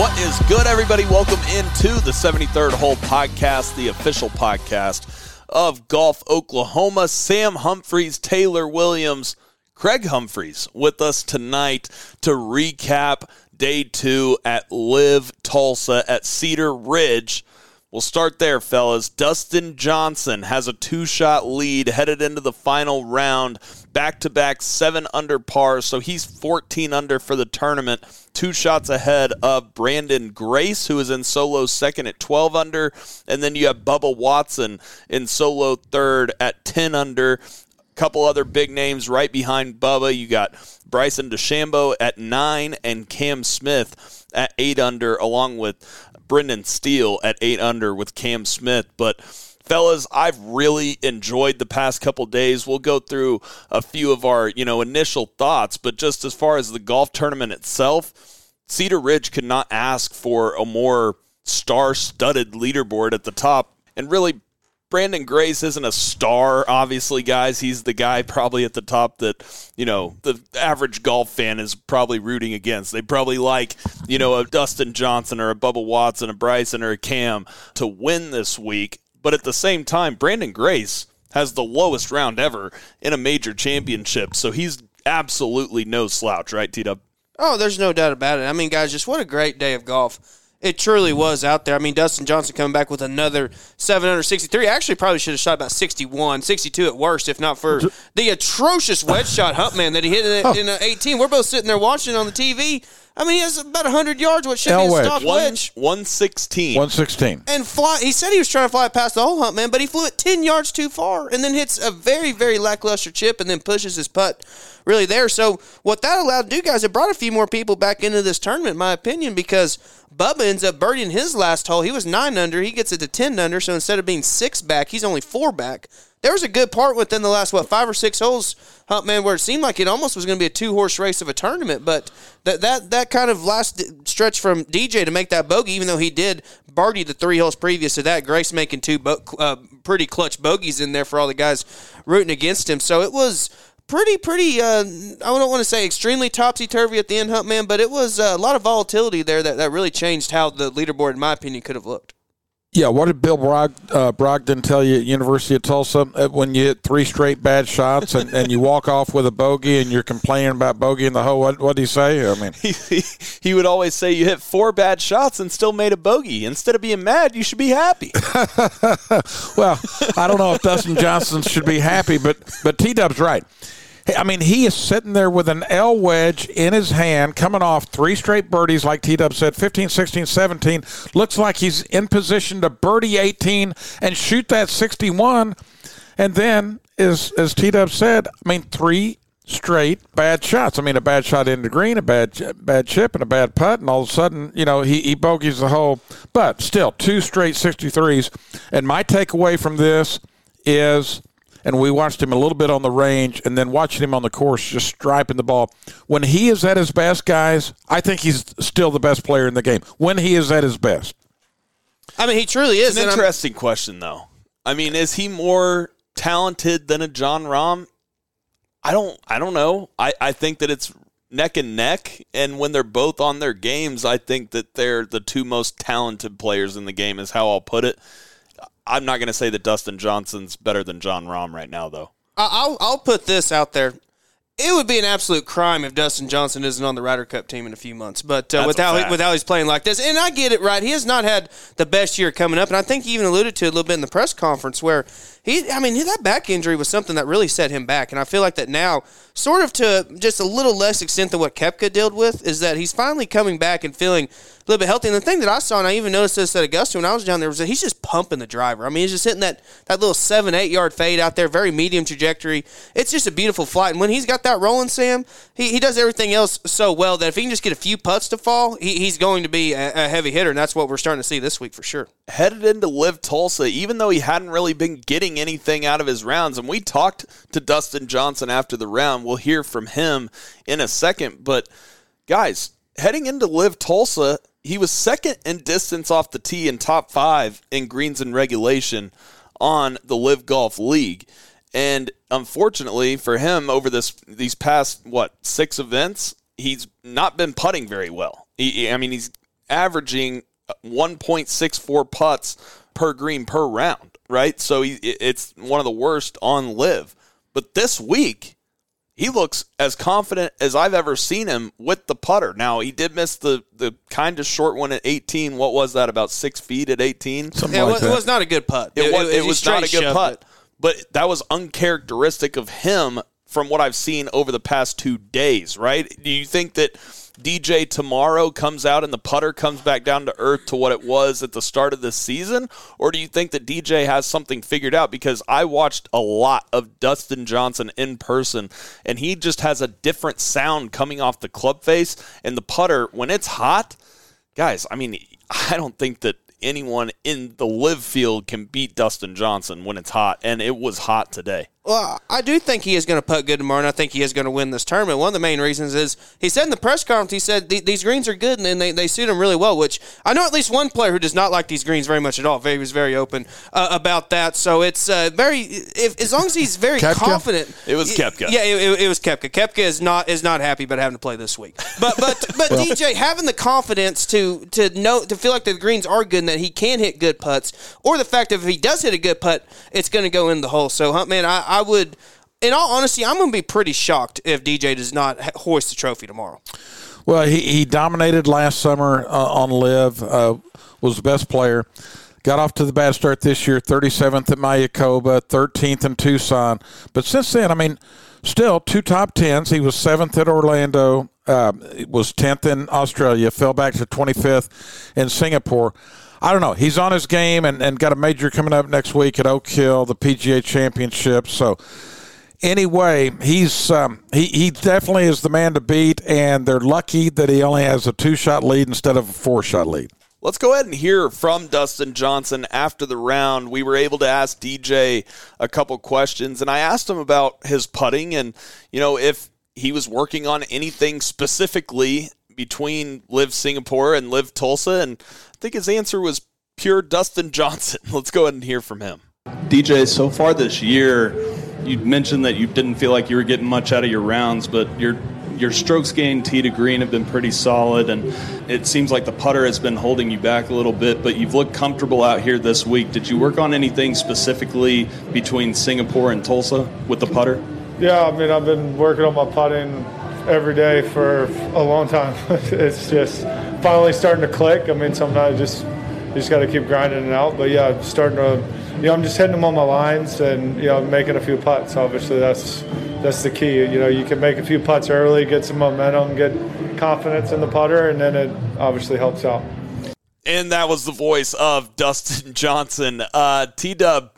What is good, everybody? Welcome into the 73rd Hole Podcast, the official podcast of Golf Oklahoma. Sam Humphreys, Taylor Williams, Craig Humphreys with us tonight to recap day two at LIV Tulsa at Cedar Ridge. We'll start there, fellas. Dustin Johnson has a two shot lead headed into the final round. Back to back seven under par, so he's 14 under for the tournament. Two shots ahead of Branden Grace, who is in solo second at 12 under. And then you have Bubba Watson in solo third at 10 under. A couple other big names right behind Bubba. You got Bryson DeChambeau at nine and Cam Smith at eight under, along with Brendan Steele at eight under with Cam Smith. But fellas, I've really enjoyed the past couple days. We'll go through a few of our, you know, initial thoughts, but just as far as the golf tournament itself, Cedar Ridge could not ask for a more star-studded leaderboard at the top. And really Branden Grace isn't a star, obviously, guys. He's the guy probably at the top that, you know, the average golf fan is probably rooting against. They probably like, you know, a Dustin Johnson or a Bubba Watson, a Bryson or a Cam to win this week. But at the same time, Branden Grace has the lowest round ever in a major championship. So he's absolutely no slouch, right, T Dub? Oh, there's no doubt about it. I mean, guys, just what a great day of golf it truly mm-hmm. was out there. I mean, Dustin Johnson coming back with another 763. Actually, probably should have shot about 61, 62 at worst, if not for the atrocious wedge shot hunt man that he hit in, oh. in 18. We're both sitting there watching on the TV. I mean, he has about 100 yards, what should L be a wedge. stock One, wedge. 116. 116. And fly. He said he was trying to fly past the whole hunt man, but he flew it 10 yards too far and then hits a very, very lackluster chip and then pushes his putt really there. So, what that allowed to do, guys, it brought a few more people back into this tournament, in my opinion, because Bubba ends up birdieing his last hole. He was nine under. He gets it to 10 under. So, instead of being six back, he's only four back. There was a good part within the last, what, five or six holes, Hunt Man, where it seemed like it almost was going to be a two horse race of a tournament. But that, that, that kind of last stretch from DJ to make that bogey, even though he did birdie the three holes previous to that, Grace making two bo- uh, pretty clutch bogeys in there for all the guys rooting against him. So it was pretty, pretty. Uh, I don't want to say extremely topsy turvy at the end, Hunt Man, but it was uh, a lot of volatility there that, that really changed how the leaderboard, in my opinion, could have looked. Yeah, what did Bill Brog, uh, Brogdon tell you at University of Tulsa uh, when you hit three straight bad shots and, and you walk off with a bogey and you're complaining about bogey in the hole? What what did he say? I mean, he, he, he would always say you hit four bad shots and still made a bogey. Instead of being mad, you should be happy. well, I don't know if Dustin Johnson should be happy, but but T Dub's right. I mean, he is sitting there with an L wedge in his hand, coming off three straight birdies, like T Dub said 15, 16, 17. Looks like he's in position to birdie 18 and shoot that 61. And then, as, as T Dub said, I mean, three straight bad shots. I mean, a bad shot into green, a bad bad chip, and a bad putt, and all of a sudden, you know, he, he bogeys the hole. But still, two straight 63s. And my takeaway from this is, and we watched him a little bit on the range, and then watching him on the course, just striping the ball. When he is at his best, guys, I think he's still the best player in the game. When he is at his best. I mean, he truly is. It's an and I'm- interesting question, though. I mean, is he more talented than a Jon Rahm? I don't. I don't know. I, I think that it's neck and neck, and when they're both on their games, I think that they're the two most talented players in the game. Is how I'll put it. I'm not going to say that Dustin Johnson's better than Jon Rahm right now, though. I'll I'll put this out there. It would be an absolute crime if Dustin Johnson isn't on the Ryder Cup team in a few months. But uh, without without he's playing like this, and I get it right. He has not had the best year coming up, and I think he even alluded to it a little bit in the press conference where he, I mean, that back injury was something that really set him back, and I feel like that now, sort of to just a little less extent than what Koepka dealt with, is that he's finally coming back and feeling a little bit healthy. And the thing that I saw, and I even noticed this at Augusta when I was down there, was that he's just pumping the driver. I mean, he's just hitting that, that little seven, eight yard fade out there, very medium trajectory. It's just a beautiful flight. And when he's got that rolling, Sam, he, he does everything else so well that if he can just get a few putts to fall, he, he's going to be a, a heavy hitter. And that's what we're starting to see this week for sure. Headed into LIV Tulsa, even though he hadn't really been getting anything out of his rounds. And we talked to Dustin Johnson after the round. We'll hear from him in a second. But guys, heading into LIV Tulsa, he was second in distance off the tee and top five in greens and regulation on the LIV Golf League. And unfortunately for him, over this these past what six events, he's not been putting very well. He, I mean, he's averaging 1.64 putts per green per round, right? So he, it's one of the worst on LIV. But this week, he looks as confident as I've ever seen him with the putter. Now he did miss the the kind of short one at 18. What was that? About six feet at 18. Something Yeah, it, like was, that. it was not a good putt. It, was, it was not a good shoved putt, it. but that was uncharacteristic of him from what I've seen over the past two days. Right? Do you think that DJ tomorrow comes out and the putter comes back down to earth to what it was at the start of this season, or do you think that DJ has something figured out? Because I watched a lot of Dustin Johnson in person, and he just has a different sound coming off the club face and the putter when it's hot. Guys, I mean, I don't think that anyone in the LIV field can beat Dustin Johnson when it's hot, and it was hot today. Well, I do think he is going to putt good tomorrow, and I think he is going to win this tournament. One of the main reasons is he said in the press conference, he said these greens are good and they, they suit him really well, which I know at least one player who does not like these greens very much at all. He was very open uh, about that. So it's uh, very, if, as long as he's very Koepka? confident. It was Koepka. Yeah, it, it, it was Koepka. Koepka is not is not happy about having to play this week. But but but DJ having the confidence to to know to feel like the greens are good and that he can hit good putts, or the fact that if he does hit a good putt, it's going to go in the hole. So Hunt man, I, I would. In all honesty, I'm going to be pretty shocked if DJ does not hoist the trophy tomorrow. Well, he, he dominated last summer uh, on LIV, uh, was the best player. Got off to the bad start this year, 37th at Mayakoba, 13th in Tucson. But since then, I mean, still two top tens. He was seventh at Orlando, uh, was 10th in Australia, fell back to 25th in Singapore. I don't know. He's on his game and, and got a major coming up next week at Oak Hill, the PGA Championship. So, anyway, he's um, he he definitely is the man to beat, and they're lucky that he only has a two shot lead instead of a four shot lead. Let's go ahead and hear from Dustin Johnson after the round. We were able to ask DJ a couple questions, and I asked him about his putting and, you know, if he was working on anything specifically between LIV Singapore and LIV Tulsa, and think his answer was pure Dustin Johnson. Let's go ahead and hear from him. DJ, so far this year, you mentioned that you didn't feel like you were getting much out of your rounds, but your your strokes gained tee to green have been pretty solid, and it seems like the putter has been holding you back a little bit. But you've looked comfortable out here this week. Did you work on anything specifically between Singapore and Tulsa with the putter? Yeah, I mean, I've been working on my putting every day for a long time. it's just finally starting to click. I mean, sometimes just you just got to keep grinding it out. But yeah, starting to, you know, I'm just hitting them on my lines and you know making a few putts. Obviously, that's that's the key. You know, you can make a few putts early, get some momentum, get confidence in the putter, and then it obviously helps out. And that was the voice of Dustin Johnson. Uh, T Dub,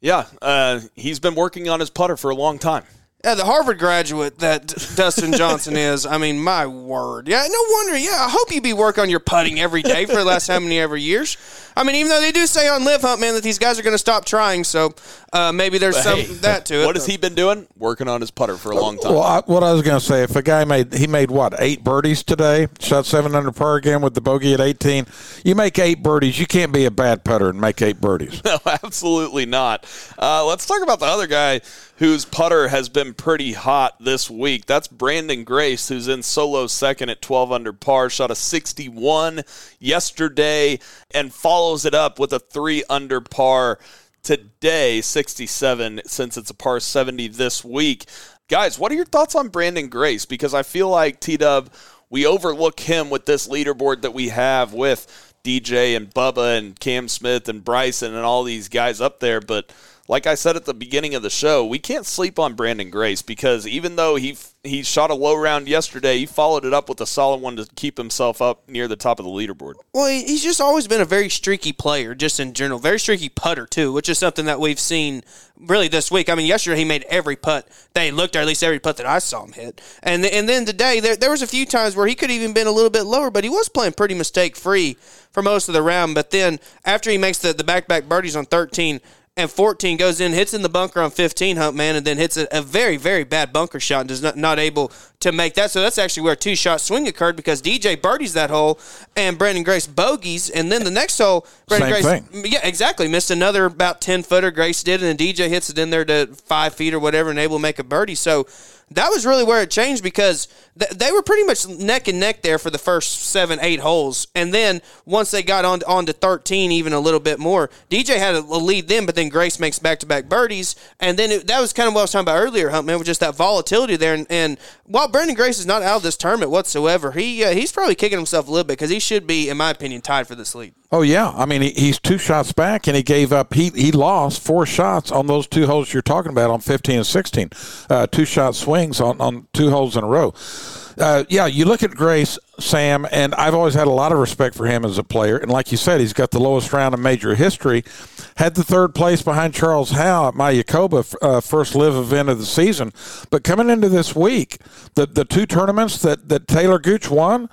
yeah, uh, he's been working on his putter for a long time. Yeah, the Harvard graduate that Dustin Johnson is. I mean, my word. Yeah, no wonder. Yeah, I hope you be working on your putting every day for the last how many ever years. I mean, even though they do say on LIV Hunt, man, that these guys are going to stop trying, so uh, maybe there's some Hey, that to it. What has he been doing? Working on his putter for a long time. Well, I, what I was going to say, if a guy made he made what eight birdies today, shot seven under par again with the bogey at eighteen. You make eight birdies, you can't be a bad putter and make eight birdies. No, absolutely not. Uh, let's talk about the other guy whose putter has been pretty hot this week. That's Branden Grace, who's in solo second at 12 under par, shot a 61 yesterday, and follows it up with a 3 under par today, 67, since it's a par 70 this week. Guys, what are your thoughts on Branden Grace? Because I feel like T Dub, we overlook him with this leaderboard that we have with DJ and Bubba and Cam Smith and Bryson and all these guys up there. But like I said at the beginning of the show, we can't sleep on Branden Grace because even though he he shot a low round yesterday, he followed it up with a solid one to keep himself up near the top of the leaderboard. Well, he's just always been a very streaky player, just in general. Very streaky putter too, which is something that we've seen really this week. I mean, yesterday he made every putt he looked, or at least every putt that I saw him hit. And and then today there there was a few times where he could even been a little bit lower, but he was playing pretty mistake free for most of the round. But then after he makes the the back back birdies on thirteen and 14 goes in, hits in the bunker on 15, Hump Man, and then hits a, a very, very bad bunker shot and is not, not able to make that. So that's actually where a two shot swing occurred because DJ birdies that hole and Branden Grace bogeys. And then the next hole, Branden Grace. Same Yeah, exactly. Missed another about 10 footer. Grace did, and then DJ hits it in there to five feet or whatever and able to make a birdie. So that was really where it changed because th- they were pretty much neck and neck there for the first seven, eight holes, and then once they got on on to thirteen, even a little bit more, DJ had a, lead then, but then Grace makes back to back birdies, and then it, that was kind of what I was talking about earlier, Huntman, with just that volatility there. And, and while Branden Grace is not out of this tournament whatsoever, he uh, he's probably kicking himself a little bit because he should be, in my opinion, tied for this lead. Oh yeah, I mean he, he's two shots back, and he gave up. He he lost four shots on those two holes you're talking about on 15 and 16, uh, two shot swings on on two holes in a row. Uh, yeah, you look at Grace, Sam, and I've always had a lot of respect for him as a player. And like you said, he's got the lowest round in major history. Had the third place behind Charles Howell at Mayakoba, uh, first live event of the season. But coming into this week, the the two tournaments that that Talor Gooch won,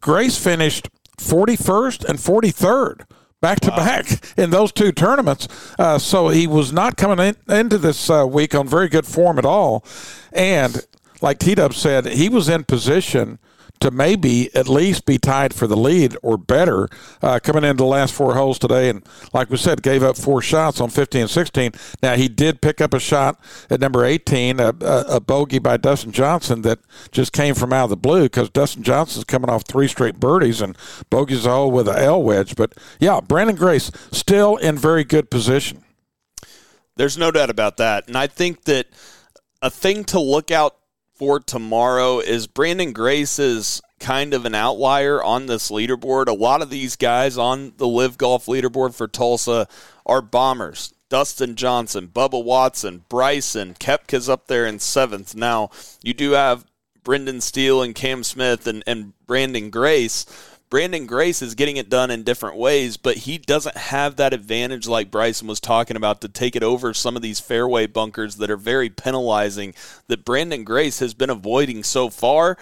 Grace finished 41st and 43rd back to back in those two tournaments. Uh, so he was not coming in, into this uh, week on very good form at all. And like T Dub said, he was in position to maybe at least be tied for the lead or better uh, coming into the last four holes today. And like we said, gave up four shots on 15 and 16. Now, he did pick up a shot at number 18, a, a, a bogey by Dustin Johnson that just came from out of the blue because Dustin Johnson's coming off three straight birdies and bogeys a hole with an L wedge. But yeah, Branden Grace still in very good position. There's no doubt about that. And I think that a thing to look out for tomorrow is Branden Grace is kind of an outlier on this leaderboard. A lot of these guys on the LIV Golf leaderboard for Tulsa are bombers. Dustin Johnson, Bubba Watson, Bryson, Koepka's up there in seventh. Now, you do have Brendan Steele and Cam Smith and, and Branden Grace. Branden Grace is getting it done in different ways, but he doesn't have that advantage like Bryson was talking about to take it over some of these fairway bunkers that are very penalizing that Branden Grace has been avoiding so far.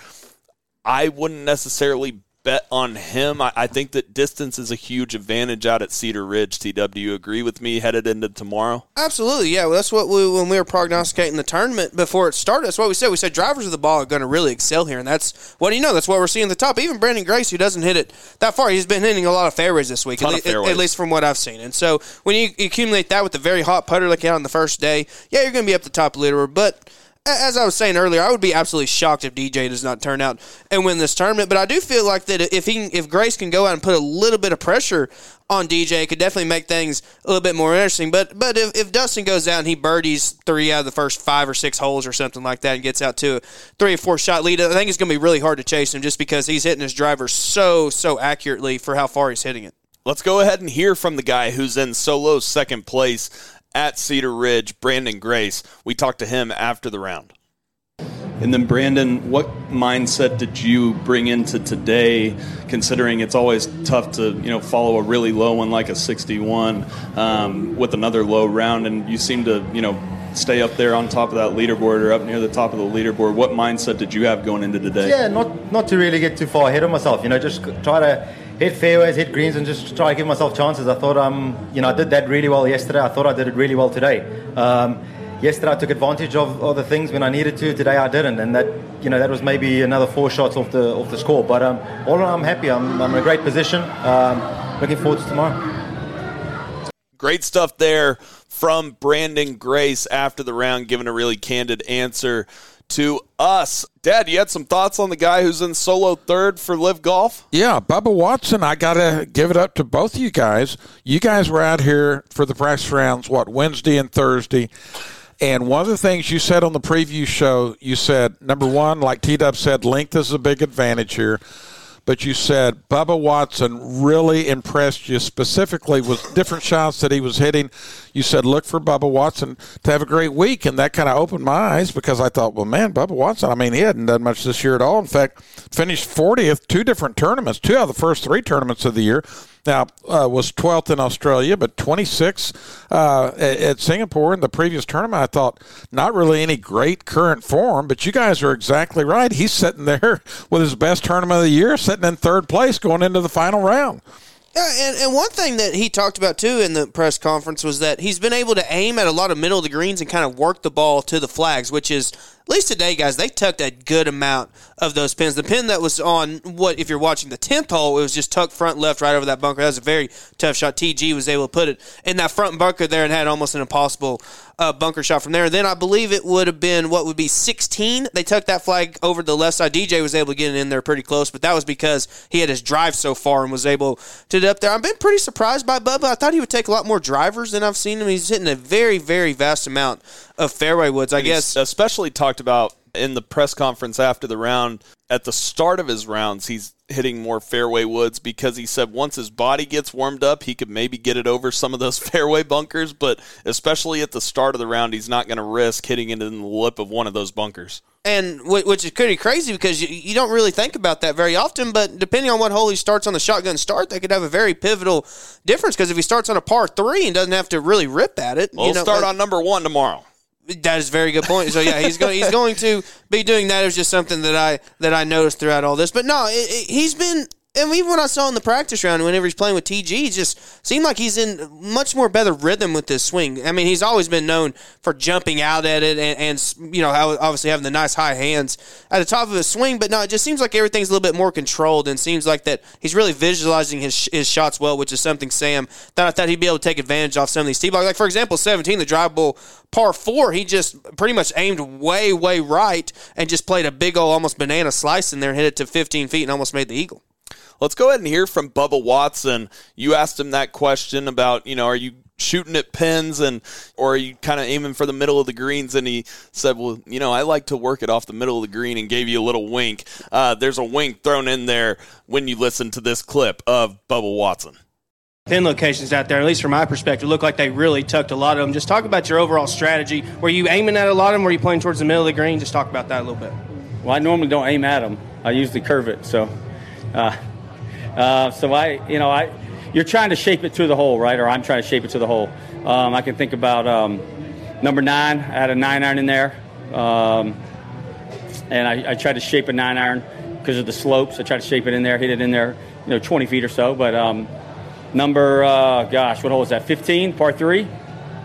I wouldn't necessarily bet on him. I, I think that distance is a huge advantage out at Cedar Ridge. TW, do you agree with me headed into tomorrow? Absolutely, yeah. Well, that's what we when we were prognosticating the tournament before it started. That's what we said. We said drivers of the ball are going to really excel here, and that's what do you know? That's what we're seeing at the top. Even Branden Grace, who doesn't hit it that far, he's been hitting a lot of fairways this week, at, fairways. at least from what I've seen. And so when you accumulate that with the very hot putter like out on the first day, yeah, you're going to be up the top leader, but as I was saying earlier, I would be absolutely shocked if DJ does not turn out and win this tournament. But I do feel like that if he, if Grace can go out and put a little bit of pressure on DJ, it could definitely make things a little bit more interesting. But but if, if Dustin goes out and he birdies three out of the first five or six holes or something like that and gets out to a three or four shot lead, I think it's going to be really hard to chase him just because he's hitting his driver so so accurately for how far he's hitting it. Let's go ahead and hear from the guy who's in solo second place at Cedar Ridge, Branden Grace. We talked to him after the round. And then, Branden, what mindset did you bring into today? Considering it's always tough to you know follow a really low one like a 61 um, with another low round, and you seem to you know stay up there on top of that leaderboard or up near the top of the leaderboard. What mindset did you have going into today? Yeah, not not to really get too far ahead of myself. You know, just try to hit fairways, hit greens, and just try to give myself chances. I thought um, you know, I did that really well yesterday. I thought I did it really well today. Um, yesterday I took advantage of, the things when I needed to. Today I didn't, and that you know that was maybe another four shots off the off the score. But um, all in all, I'm happy. I'm, I'm in a great position. Um, looking forward to tomorrow. Great stuff there from Branden Grace after the round, giving a really candid answer to us. Dad, you had some thoughts on the guy who's in solo third for LIV Golf? Yeah, Bubba Watson, I got to give it up to both of you guys. You guys were out here for the practice rounds, what, Wednesday and Thursday. And one of the things you said on the preview show, you said, number one, like T Dub said, length is a big advantage here. But you said Bubba Watson really impressed you specifically with different shots that he was hitting. You said look for Bubba Watson to have a great week, and that kind of opened my eyes because I thought, well, man, Bubba Watson. I mean, he hadn't done much this year at all. In fact, finished 40th two different tournaments, two out of the first three tournaments of the year. Now, uh, was 12th in Australia, but 26 uh, at, at Singapore in the previous tournament. I thought not really any great current form, but you guys are exactly right. He's sitting there with his best tournament of the year, sitting in third place going into the final round. Yeah, and, and one thing that he talked about too in the press conference was that he's been able to aim at a lot of middle of the greens and kind of work the ball to the flags, which is at least today, guys, they tucked a good amount of those pins. The pin that was on what if you're watching the tenth hole, it was just tucked front left right over that bunker. That was a very tough shot. TG was able to put it in that front bunker there and had almost an impossible uh, bunker shot from there. And then I believe it would have been what would be 16. They tucked that flag over the left side. DJ was able to get it in there pretty close, but that was because he had his drive so far and was able to get up there. I've been pretty surprised by Bubba. I thought he would take a lot more drivers than I've seen him. He's hitting a very, very vast amount of fairway woods. I And guess especially talked about in the press conference after the round. At the start of his rounds, he's hitting more fairway woods because he said once his body gets warmed up, he could maybe get it over some of those fairway bunkers. But especially at the start of the round, he's not going to risk hitting it in the lip of one of those bunkers. and which is pretty crazy because you, you don't really think about that very often. But depending on what hole he starts on the shotgun start, that could have a very pivotal difference. Because if he starts on a par three and doesn't have to really rip at it, We'll you know, start like- on number one tomorrow. That is a very good point. So yeah, he's going he's going to be doing that. It was just something that I that I noticed throughout all this. But no, it, it, he's been. And even when I saw in the practice round, whenever he's playing with TG, he just seemed like he's in much more better rhythm with this swing. I mean, he's always been known for jumping out at it and, and you know, obviously having the nice high hands at the top of his swing. But no, it just seems like everything's a little bit more controlled and seems like that he's really visualizing his, his shots well, which is something Sam that I thought he'd be able to take advantage of some of these tee box. Like for example, 17, the drive ball par four, he just pretty much aimed way, way right and just played a big old almost banana slice in there and hit it to 15 feet and almost made the eagle. Let's go ahead and hear from Bubba Watson. You asked him that question about, you know, are you shooting at pins and or are you kind of aiming for the middle of the greens and he said well you know i like to work it off the middle of the green and gave you a little wink uh, there's a wink thrown in there when you listen to this clip of bubba watson pin locations out there, at least from my perspective, look like they really tucked a lot of them. Just talk about your overall strategy. Were you aiming at a lot of them? Were you playing towards the middle of the green? Just talk about that a little bit. Well, I normally don't aim at them. I usually curve it. So, uh, uh, so I, you know, I, you're trying to shape it to the hole, right? Or I'm trying to shape it to the hole. Um, I can think about um, number nine. I had a nine iron in there, um, and I, I tried to shape a nine iron because of the slopes. I tried to shape it in there, hit it in there, you know, 20 feet or so. But um, number, uh, gosh, what hole was that? 15, par three.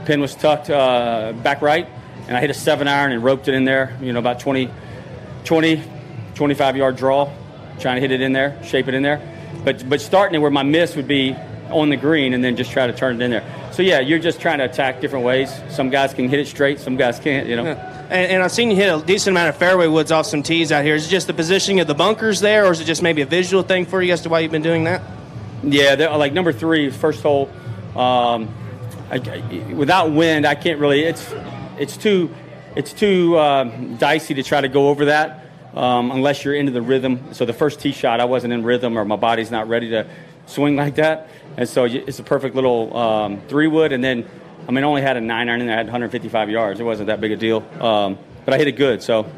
Pin was tucked uh, back right, and I hit a seven iron and roped it in there. You know, about 20, 20, 25 yard draw, trying to hit it in there, shape it in there. But but starting it where my miss would be on the green, and then just try to turn it in there. So yeah, you're just trying to attack different ways. Some guys can hit it straight, some guys can't. You know. And, and I've seen you hit a decent amount of fairway woods off some tees out here. Is it just the positioning of the bunkers there, or is it just maybe a visual thing for you as to why you've been doing that? Yeah, like number three, first hole. Um, I, I- without wind, I can't really. It's it's too it's too um, dicey to try to go over that um, unless you're into the rhythm. So the first tee shot, I wasn't in rhythm, or my body's not ready to swing like that. And so it's a perfect little um, three wood. And then, I mean, I only had a nine iron in there. I had 155 yards. It wasn't that big a deal, um, but I hit it good. So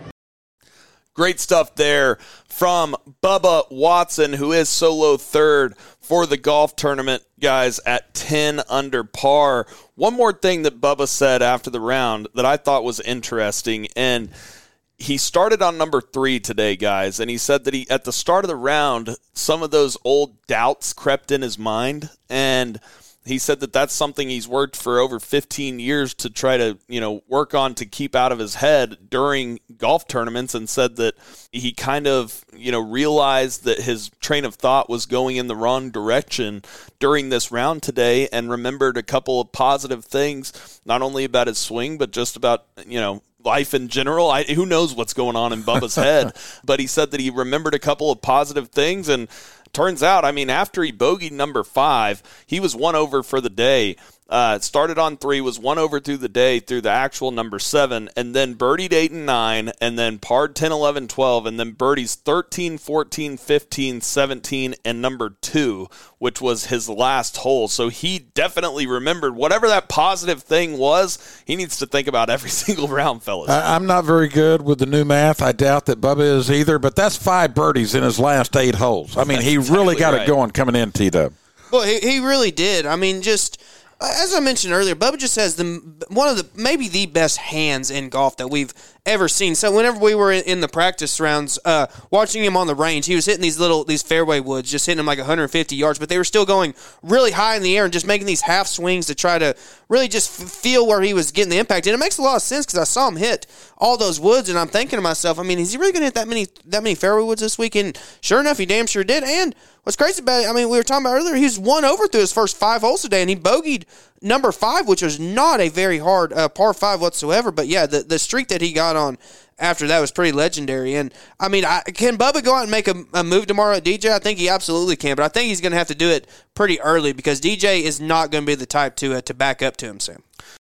Great stuff there from Bubba Watson, who is solo third for the golf tournament, guys, at 10 under par. One more thing that Bubba said after the round that I thought was interesting, and he started on number three today, guys, and he said that he at the start of the round, some of those old doubts crept in his mind, and he said that that's something he's worked for over 15 years to try to you know work on to keep out of his head during golf tournaments and said that he kind of you know realized that his train of thought was going in the wrong direction during this round today and remembered a couple of positive things not only about his swing but just about you know life in general. I, who knows what's going on in Bubba's head? But he said that he remembered a couple of positive things, and turns out, I mean, after he bogeyed number five, he was one over for the day. Uh, started on three, was one over through the day through the actual number seven, and then birdied eight and nine, and then parred 10, 11, 12, and then birdies 13, 14, 15, 17, and number two, which was his last hole. So he definitely remembered whatever that positive thing was. He needs to think about every single round, fellas. I, I'm not very good with the new math. I doubt that Bubba is either, but that's five birdies in his last eight holes. I mean, That's he really got right. it going coming in, T Dub. Well, he, he really did. I mean, just as I mentioned earlier, Bubba just has the one of the maybe the best hands in golf that we've ever seen. So whenever we were in, the practice rounds, uh, watching him on the range, he was hitting these little these fairway woods, just hitting them like 150 yards, but they were still going really high in the air and just making these half swings to try to really just feel where he was getting the impact. And it makes a lot of sense because I saw him hit all those woods, and I'm thinking to myself, I mean, is he really going to hit that many that many fairway woods this week? And sure enough, he damn sure did. And what's crazy about it, I mean, we were talking about earlier, he was one over through his first five holes today, and he bogeyed number five, which was not a very hard uh, par five whatsoever. But yeah, the, the streak that he got on after that was pretty legendary. And I mean, I, can Bubba go out and make a, a move tomorrow at DJ? I think he absolutely can, but I think he's going to have to do it pretty early because DJ is not going to be the type to uh, to back up to him, Sam.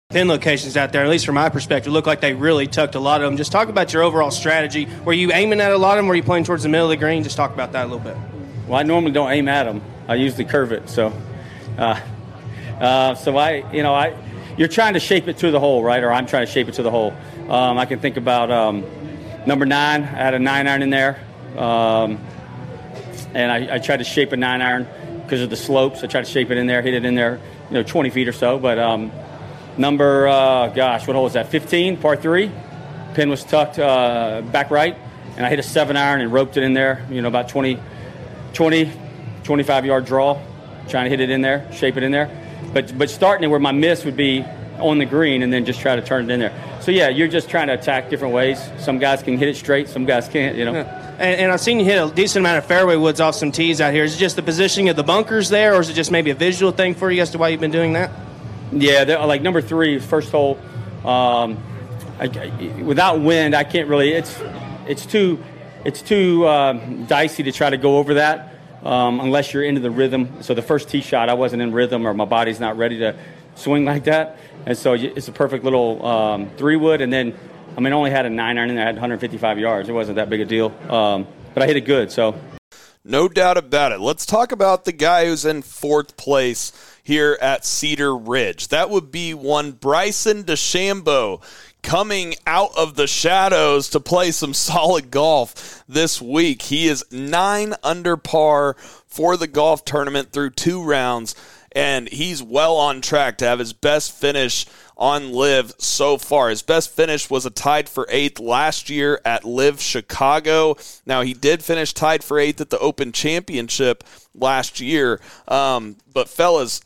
Pin locations out there, at least from my perspective, look like they really tucked a lot of them. Just talk about your overall strategy. Were you aiming at a lot of them? Were you playing towards the middle of the green? Just talk about that a little bit. Well, I normally don't aim at them. I usually curve it. So, uh, uh, so I, you know, I, you're trying to shape it to the hole, right? Or I'm trying to shape it to the hole. Um, I can think about um, number nine. I had a nine iron in there, um, and I, I tried to shape a nine iron because of the slopes. I tried to shape it in there, hit it in there, you know, 20 feet or so. But um, number, uh, gosh, what hole was that? 15, par three. Pin was tucked uh, back right, and I hit a seven iron and roped it in there. You know, about 20, 20, 25 yard draw, trying to hit it in there, shape it in there. But but starting it where my miss would be on the green, and then just try to turn it in there. So yeah, you're just trying to attack different ways. Some guys can hit it straight, some guys can't. You know. And, and I've seen you hit a decent amount of fairway woods off some tees out here. Is it just the positioning of the bunkers there, or is it just maybe a visual thing for you as to why you've been doing that? Yeah, like number three, first hole. Um, I, I- without wind, I can't really. It's it's too it's too um, dicey to try to go over that um, unless you're into the rhythm. So the first tee shot, I wasn't in rhythm, or my body's not ready to swing like that. And so it's a perfect little um, three wood. And then, I mean, I only had a nine iron in there. I had 155 yards. It wasn't that big a deal, um, but I hit it good. So. No doubt about it. Let's talk about the guy who's in fourth place here at Cedar Ridge. That would be one Bryson DeChambeau coming out of the shadows to play some solid golf this week. He is nine under par for the golf tournament through two rounds, and he's well on track to have his best finish on LIV so far. His best finish was a tied for eighth last year at LIV Chicago. Now he did finish tied for eighth at the Open Championship last year, um, but fellas.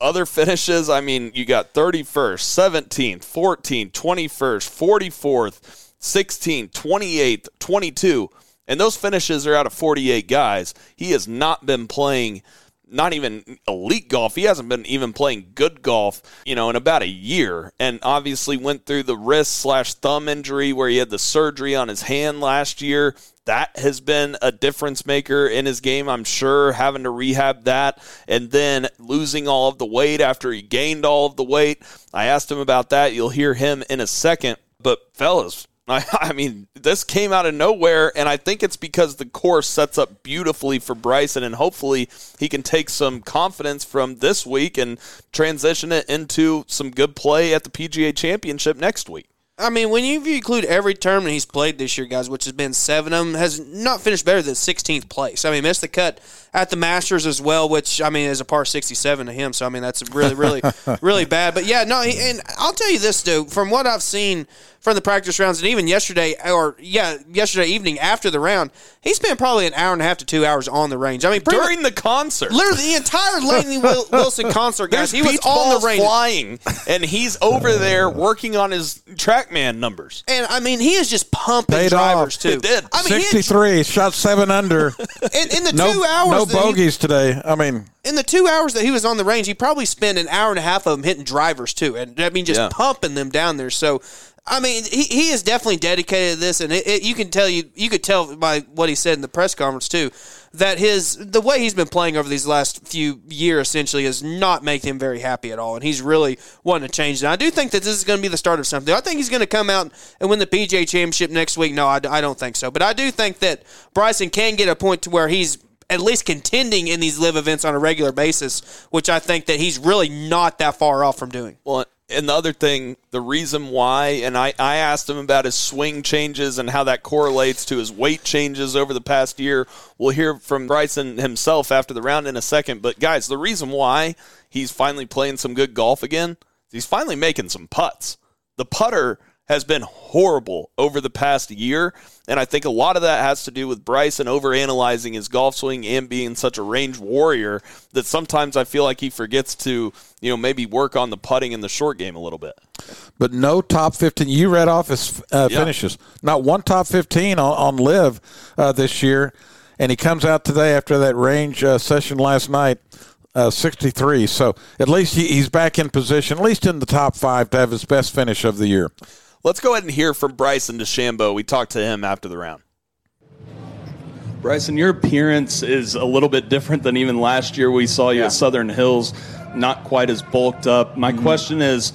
Other finishes, I mean, you got 31st, 17th, 14th, 21st, 44th, 16th, 28th, 22, and those finishes are out of 48 guys. He has not been playing not even elite golf. He hasn't been even playing good golf, you know, in about a year. And obviously went through the wrist slash thumb injury where he had the surgery on his hand last year. That has been a difference maker in his game, I'm sure, having to rehab that and then losing all of the weight after he gained all of the weight. I asked him about that. You'll hear him in a second. But fellas, I, I mean, this came out of nowhere, and I think it's because the course sets up beautifully for Bryson, and hopefully he can take some confidence from this week and transition it into some good play at the PGA Championship next week. I mean, when you include every tournament he's played this year, guys, which has been seven of them, has not finished better than 16th place. I mean, missed the cut at the Masters as well, which I mean is a par 67 to him. So I mean, that's really, really, really bad. But yeah, no, and I'll tell you this, dude. From what I've seen from the practice rounds, and even yesterday, or yeah, yesterday evening after the round, he spent probably an hour and a half to two hours on the range. I mean, pretty During the concert, literally the entire Lainey Wilson concert, guys. There's He was on the range. flying, and he's over there working on his TrackMan numbers. And I mean, he is just pumping Paid drivers off. too. It did. I mean, he had- 63, shot seven under. in, in the no, two hours no that he- bogeys today. I mean, in the two hours that he was on the range, he probably spent an hour and a half of them hitting drivers too, and I mean just Yeah. pumping them down there. So, I mean, he, he is definitely dedicated to this, and it, it, you can tell you you could tell by what he said in the press conference too. That his the way he's been playing over these last few years essentially has not made him very happy at all, and he's really wanting to change that. I do think that this is going to be the start of something. I think he's going to come out and win the PGA Championship next week. No, I, I don't think so, but I do think that Bryson can get a point to where he's at least contending in these LIV events on a regular basis, which I think that he's really not that far off from doing. Well, and the other thing, the reason why, and I, I asked him about his swing changes and how that correlates to his weight changes over the past year. We'll hear from Bryson himself after the round in a second. But guys, the reason why he's finally playing some good golf again, he's finally making some putts. The putter has been horrible over the past year. And I think a lot of that has to do with Bryson overanalyzing his golf swing and being such a range warrior that sometimes I feel like he forgets to, you know, maybe work on the putting in the short game a little bit. But no top 15. You read off his uh, Yeah. finishes. Not one top 15 on, on LIV uh, this year. And he comes out today after that range uh, session last night, uh, 63. So at least he, he's back in position, at least in the top five to have his best finish of the year. Let's go ahead and hear from Bryson DeChambeau. We talked to him after the round. Bryson, your appearance is a little bit different than even last year. We saw you at Southern Hills, not quite as bulked up. My question is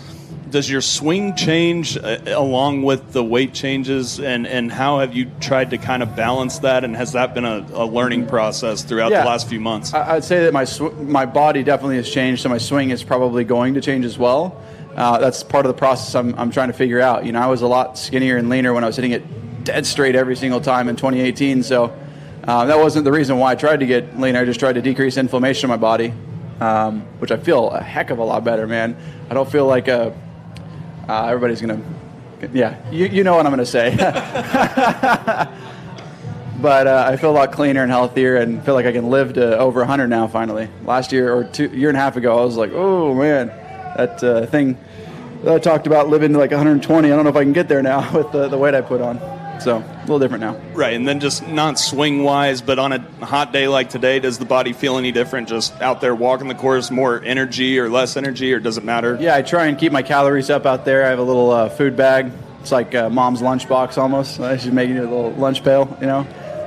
Does your swing change uh, along with the weight changes, and, and how have you tried to kind of balance that? And has that been a, a learning process throughout Yeah. the last few months? I- I'd say that my sw- my body definitely has changed, so my swing is probably going to change as well. Uh, that's part of the process I'm, I'm trying to figure out. You know, I was a lot skinnier and leaner when I was hitting it dead straight every single time in 2018. So uh, that wasn't the reason why I tried to get leaner. I just tried to decrease inflammation in my body, um, which I feel a heck of a lot better, man. I don't feel like a, uh, everybody's gonna, yeah, you, you know what I'm gonna say. but uh, I feel a lot cleaner and healthier, and feel like I can live to over 100 now. Finally, last year or two year and a half ago, I was like, oh man, that uh, thing that I talked about living to like 120. I don't know if I can get there now with the, the weight I put on. So a little different now. Right, and then just not swing wise, but on a hot day like today, does the body feel any different? Just out there walking the course, more energy or less energy, or does it matter? Yeah, I try and keep my calories up out there. I have a little uh, food bag. It's like uh, mom's lunchbox almost. She's making it a little lunch pail, you know.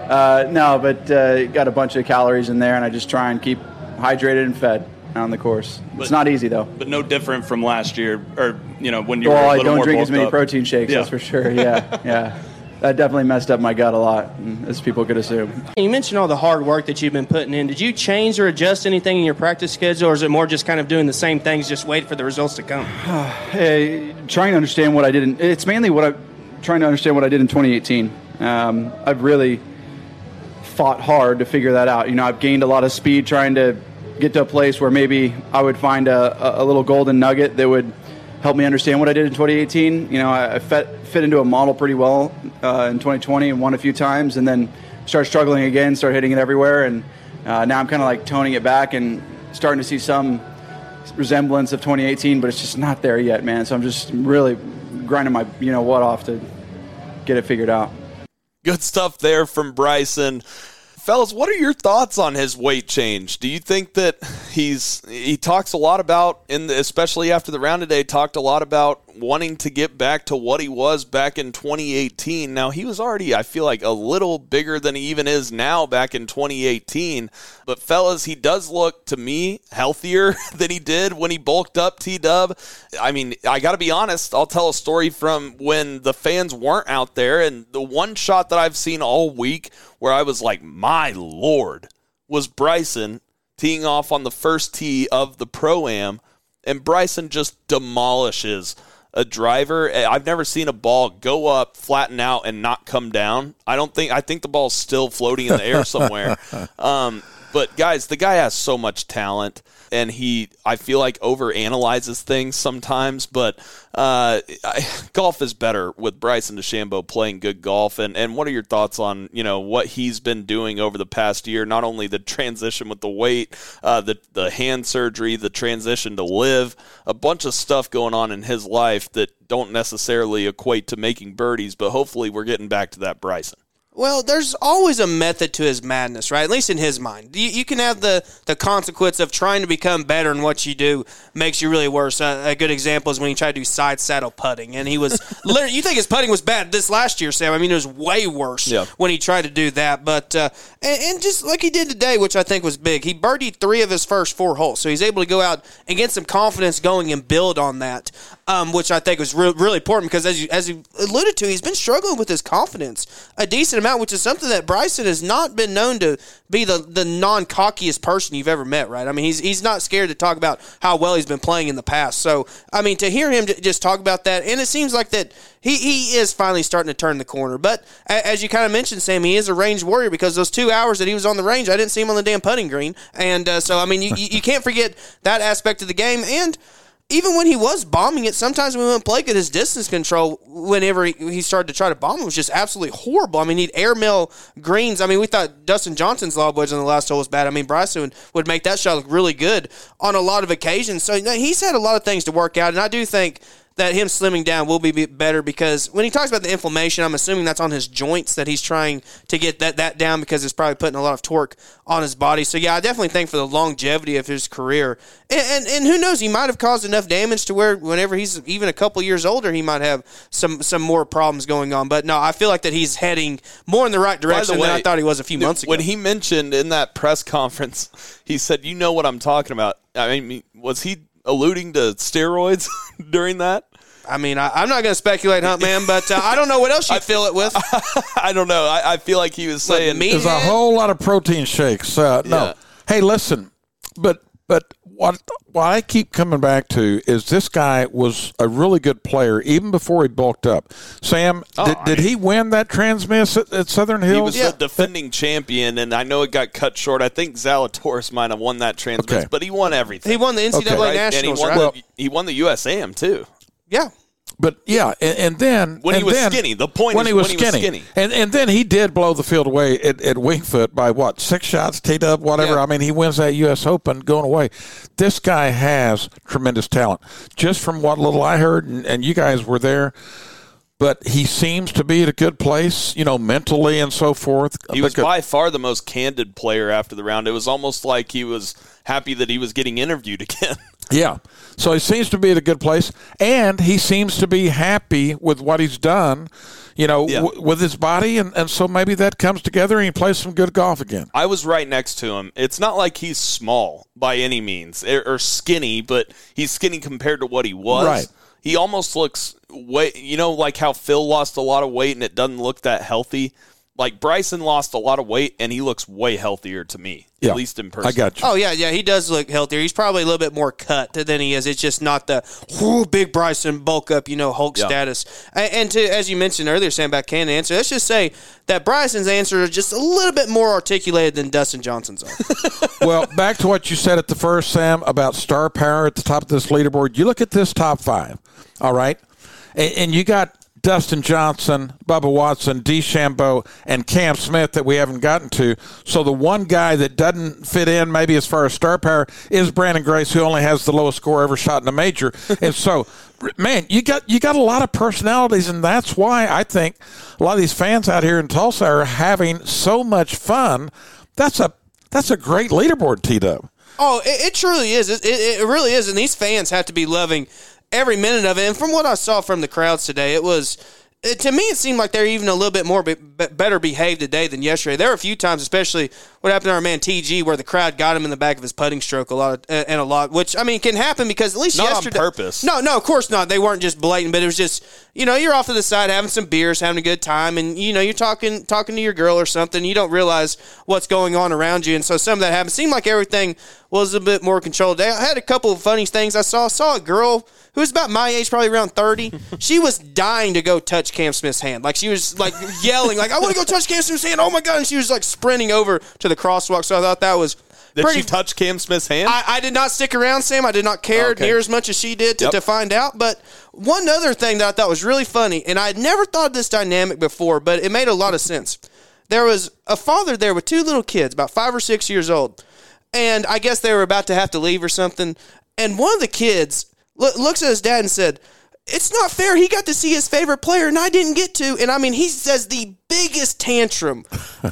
Uh, no, but uh, got a bunch of calories in there, and I just try and keep hydrated and fed on the course. it's not easy though. But no different from last year, or you know when you well, were a I little don't more drink as many up. protein shakes. Yeah. That's for sure. Yeah, yeah. That definitely messed up my gut a lot, as people could assume. You mentioned all the hard work that you've been putting in. Did you change or adjust anything in your practice schedule, or is it more just kind of doing the same things, just wait for the results to come? Hey, trying to understand what I did. In, it's mainly what I'm trying to understand what I did in 2018. Um, I've really fought hard to figure that out. You know, I've gained a lot of speed trying to get to a place where maybe I would find a, a little golden nugget that would help me understand what I did in 2018. You know, I, I fit, fit into a model pretty well uh, in 2020 and won a few times, and then started struggling again, started hitting it everywhere, and uh, now I'm kind of like toning it back and starting to see some resemblance of 2018, but it's just not there yet, man. So I'm just really grinding my you know what off to get it figured out. Good stuff there from Bryson. Fellas, what are your thoughts on his weight change? Do you think that he's he talks a lot about in the, especially after the round today talked a lot about wanting to get back to what he was back in 2018. Now, he was already I feel like a little bigger than he even is now back in 2018, but fellas, he does look to me healthier than he did when he bulked up T-Dub. I mean, I got to be honest, I'll tell a story from when the fans weren't out there and the one shot that I've seen all week where I was like, "My lord," was Bryson teeing off on the first tee of the pro am, and Bryson just demolishes a driver. I've never seen a ball go up, flatten out, and not come down. I don't think. I think the ball's still floating in the air somewhere. um, but guys, the guy has so much talent, and he, I feel like, over analyzes things sometimes. But uh, I, golf is better with Bryson DeChambeau playing good golf. And and what are your thoughts on you know what he's been doing over the past year? Not only the transition with the weight, uh, the the hand surgery, the transition to LIV, a bunch of stuff going on in his life that don't necessarily equate to making birdies. But hopefully, we're getting back to that Bryson. Well, there's always a method to his madness, right? At least in his mind. You, you can have the, the consequence of trying to become better in what you do makes you really worse. Uh, a good example is when he tried to do side saddle putting, and he was literally. You think his putting was bad this last year, Sam? I mean, it was way worse Yeah. when he tried to do that. But uh, and, and just like he did today, which I think was big, he birdied three of his first four holes, so he's able to go out and get some confidence going and build on that, um, which I think was re- really important because as you as you alluded to, he's been struggling with his confidence a decent amount, which is something that Bryson has not been known to be the the non cockiest person you've ever met, right? I mean, he's he's not scared to talk about how well he's been playing in the past. So, I mean, to hear him just talk about that, and it seems like that he, he is finally starting to turn the corner. But as you kind of mentioned, Sam, he is a range warrior because those two hours that he was on the range, I didn't see him on the damn putting green, and uh, so I mean, you you can't forget that aspect of the game, and even when he was bombing it, sometimes we went Blake at his distance control, whenever he, he started to try to bomb, it was just absolutely horrible. I mean, he'd airmail greens. I mean, we thought Dustin Johnson's lob wedge on the last hole was bad. I mean, Bryson would, would make that shot look really good on a lot of occasions. So you know, he's had a lot of things to work out, and I do think that him slimming down will be be better because when he talks about the inflammation, I'm assuming that's on his joints that he's trying to get that, that down because it's probably putting a lot of torque on his body. So yeah, I definitely think for the longevity of his career, and and, and who knows, he might have caused enough damage to where whenever he's even a couple years older, he might have some some more problems going on. But no, I feel like that he's heading more in the right direction than I thought he was a few months ago. When he mentioned in that press conference, he said, "You know what I'm talking about." I mean, was he alluding to steroids during that? I mean, I, I'm not going to speculate, Hunt Man, but uh, I don't know what else you fill it with. I don't know. I, I feel like he was saying meat There's a whole lot of protein shakes. Uh, no, Yeah. hey, listen, but but what what I keep coming back to is this guy was a really good player even before he bulked up. Sam, oh, did, did he win that transmiss at, at Southern Hills? He Hills? was the defending champion, and I know it got cut short. I think Zalatoris might have won that transmiss, Okay. but he won everything. He won the NCAA Right? Nationals, and he won, right? the, he won the USAM too. yeah. But yeah, and, and then When he was then- skinny. The point when is he was when he was skinny, skinny. and and then he did blow the field away at, at Winged Foot by what six shots, teed up, whatever. Yeah. I mean, he wins that U.S. Open going away. This guy has tremendous talent. Just from what little I heard, and, and you guys were there. But he seems to be at a good place, you know, mentally and so forth. He was by far the most candid player after the round. It was almost like he was happy that he was getting interviewed again. Yeah. So he seems to be at a good place, and he seems to be happy with what he's done, you know, Yeah. w- with his body, and, and so maybe that comes together and he plays some good golf again. I was right next to him. It's not like he's small by any means or, or skinny, but he's skinny compared to what he was. Right. He almost looks way, you know, like how Phil lost a lot of weight and it doesn't look that healthy. Like Bryson lost a lot of weight and he looks way healthier to me, Yeah. at least in person. I got you. Oh yeah, yeah, he does look healthier. He's probably a little bit more cut than he is. It's just not the whoo, big Bryson bulk up, you know, Hulk Yeah. status. And, and to as you mentioned earlier, Sam back can answer. Let's just say that Bryson's answer is just a little bit more articulated than Dustin Johnson's. Are. well, back to what you said at the first, Sam, about star power at the top of this leaderboard. You look at this top five, all right, and, and you got Dustin Johnson, Bubba Watson, DeChambeau, and Cam Smith that we haven't gotten to. So the one guy that doesn't fit in, maybe as far as star power, is Branden Grace, who only has the lowest score ever shot in a major. and so, man, you got you got a lot of personalities, and that's why I think a lot of these fans out here in Tulsa are having so much fun. That's a that's a great leaderboard, T Dub. Oh, it, it truly is. It, it, it really is. And these fans have to be loving every minute of it. And from what I saw from the crowds today, it was. It, to me, it seemed like they're even a little bit more be, be- better behaved today than yesterday. There were a few times, especially what happened to our man TG, where the crowd got him in the back of his putting stroke a lot of, and a lot, which I mean can happen because at least Not on yesterday, purpose. No, no, of course not. They weren't just blatant, but it was just you know you're off to the side having some beers, having a good time, and you know you're talking talking to your girl or something. You don't realize what's going on around you, and so some of that happened. Seemed like everything was a bit more controlled. I had a couple of funny things I saw. I saw a girl who was about my age, probably around thirty. she was dying to go touch Cam Smith's hand, like she was like yelling, like I want to go touch Cam Smith's hand. Oh my god! And she was like sprinting over to the crosswalk. So I thought that was. Did pretty, she touch Cam Smith's hand? I, I did not stick around, Sam. I did not care Okay. near as much as she did to, Yep. to find out. But one other thing that I thought was really funny, and I had never thought of this dynamic before, but it made a lot of sense. There was a father there with two little kids, about five or six years old, and I guess they were about to have to leave or something. And one of the kids loo- looks at his dad and said, it's not fair. He got to see his favorite player, and I didn't get to. And I mean, he says the biggest tantrum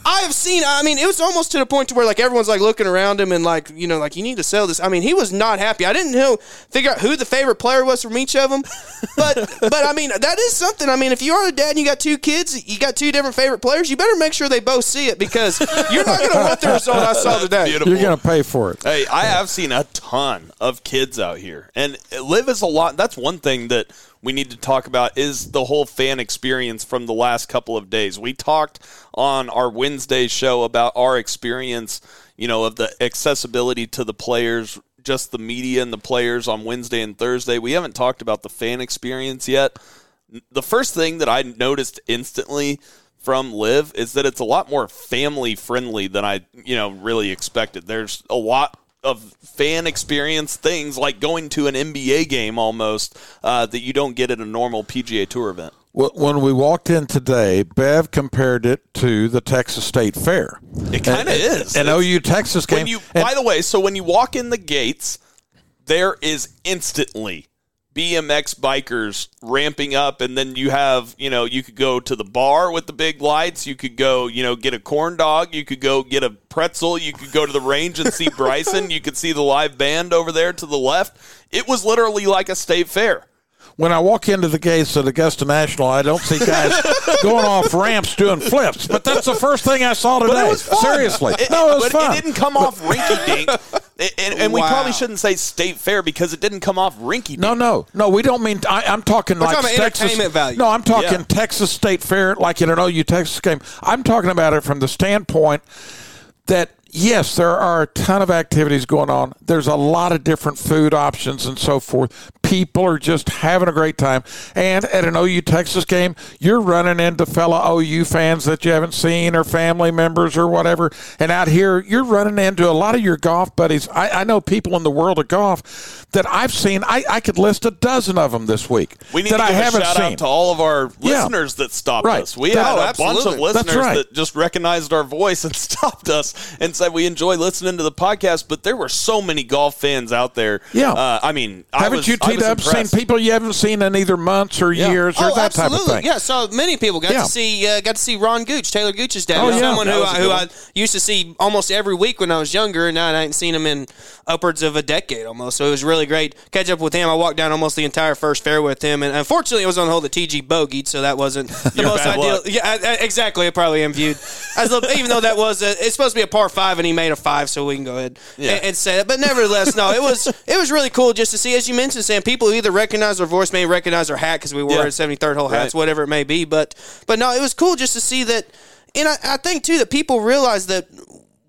I have seen. I mean, it was almost to the point to where like everyone's like looking around him and like you know like you need to sell this. I mean, he was not happy. I didn't know figure out who the favorite player was from each of them, but but I mean that is something. I mean, if you are a dad and you got two kids, you got two different favorite players. You better make sure they both see it because you're not going to want the result I saw today. You're going to pay for it. Hey, I have seen a ton of kids out here, and LIV is a lot. That's one thing that we need to talk about is the whole fan experience from the last couple of days. We talked on our Wednesday show about our experience, you know, of the accessibility to the players, just the media and the players on Wednesday and Thursday. We haven't talked about the fan experience yet. The first thing that I noticed instantly from LIV is that it's a lot more family friendly than I, you know, really expected. There's a lot of fan experience things like going to an NBA game almost uh, that you don't get at a normal PGA Tour event. When we walked in today, Bev compared it to the Texas State Fair. It kind of is. An OU Texas game. When you, by the way, so when you walk in the gates, there is instantly BMX bikers ramping up, and then you have, you know, you could go to the bar with the big lights. You could go, you know, get a corn dog. You could go get a pretzel. You could go to the range and see Bryson. You could see the live band over there to the left. It was literally like a state fair when I walk into the gates at Augusta National, I don't see guys going off ramps doing flips. But that's the first thing I saw today. Seriously, it, no, it was but fun. It didn't come off rinky dink. And, and wow. we probably shouldn't say state fair because it didn't come off rinky. No, no, no. We don't mean. I, am talking We're like talking Texas. value. No, I'm talking Yeah. Texas State Fair, like in an OU Texas game. I'm talking about it from the standpoint that yes, there are a ton of activities going on. There's a lot of different food options and so forth. People are just having a great time. And at an OU Texas game, you're running into fellow OU fans that you haven't seen or family members or whatever. And out here, you're running into a lot of your golf buddies. I, I know people in the world of golf that I've seen. I, I could list a dozen of them this week We need that to give a haven't shout seen. out to all of our Yeah. listeners that stopped Right. us. We That- had Oh, a bunch of listeners right. that just recognized our voice and stopped us and said we enjoy listening to the podcast. But there were so many golf fans out there. Yeah. uh, I mean, haven't was, you teed was up seen people you haven't seen in either months or years or oh, that type absolutely. of thing? Yeah, so many people got Yeah. to see uh, got to see Ron Gooch, Talor Gooch's dad. Oh, yeah. Someone who was a I, good who one. I used to see almost every week when I was younger, and now I hadn't seen him in upwards of a decade almost. So it was really great catch up with him. I walked down almost the entire first fair with him, and unfortunately, it was on the hole that TG bogeyed, so that wasn't the Your most ideal. luck. Yeah, I, I- exactly. I probably am viewed as a, even though that was a, it's supposed to be a par five, and he made a five, so we can go ahead Yeah. and, and say that. But nevertheless, no, it was it was really cool just to see, as you mentioned, Sam. People who either recognize our voice, may recognize our hat because we wore Yeah. it 73rd hole hats, Right. whatever it may be. But but no, it was cool just to see that. And I, I think too that people realize that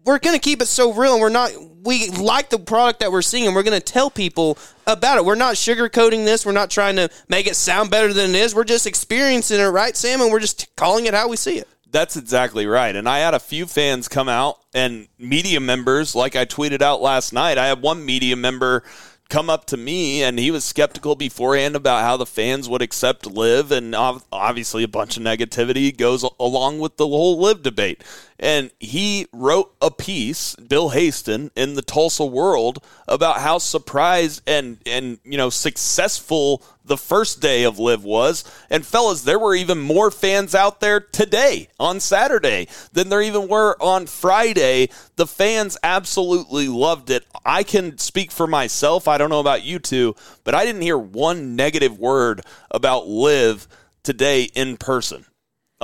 we're going to keep it so real, and we're not. We like the product that we're seeing, and we're going to tell people about it. We're not sugarcoating this. We're not trying to make it sound better than it is. We're just experiencing it, right, Sam? And we're just calling it how we see it. That's exactly right. And I had a few fans come out and media members, like I tweeted out last night. I had one media member come up to me and he was skeptical beforehand about how the fans would accept LIV and obviously a bunch of negativity goes along with the whole LIV debate and he wrote a piece bill haston in the tulsa world about how surprised and and you know successful the first day of LIV was. And fellas there were even more fans out there today on saturday than there even were on friday. The fans absolutely loved it. I can speak for myself. I don't know about you two but i didn't hear one negative word about LIV today in person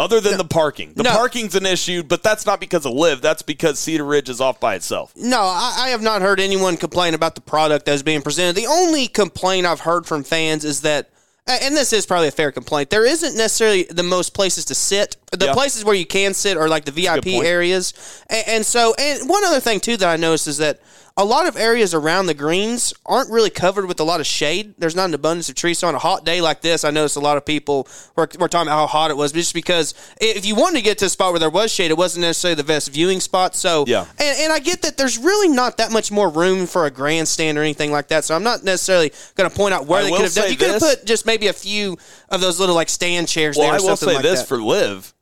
other than the parking the No. parking's an issue but that's not because of LIV that's because cedar ridge is off by itself No, I, I have not heard anyone complain about the product that's being presented. The only complaint I've heard from fans is that, and this is probably a fair complaint, there isn't necessarily the most places to sit. The Yeah. places where you can sit are like the VIP areas. And, and so, and one other thing too that I noticed is that a lot of areas around the greens aren't really covered with a lot of shade. There's not an abundance of trees. So on a hot day like this, I noticed a lot of people were, were talking about how hot it was, just because if you wanted to get to a spot where there was shade, it wasn't necessarily the best viewing spot. So Yeah. and, and I get that there's really not that much more room for a grandstand or anything like that. So I'm not necessarily going to point out where I they could have done. You could have put just maybe a few of those little like stand chairs Well, there. Or I will something say like this that. for LIV.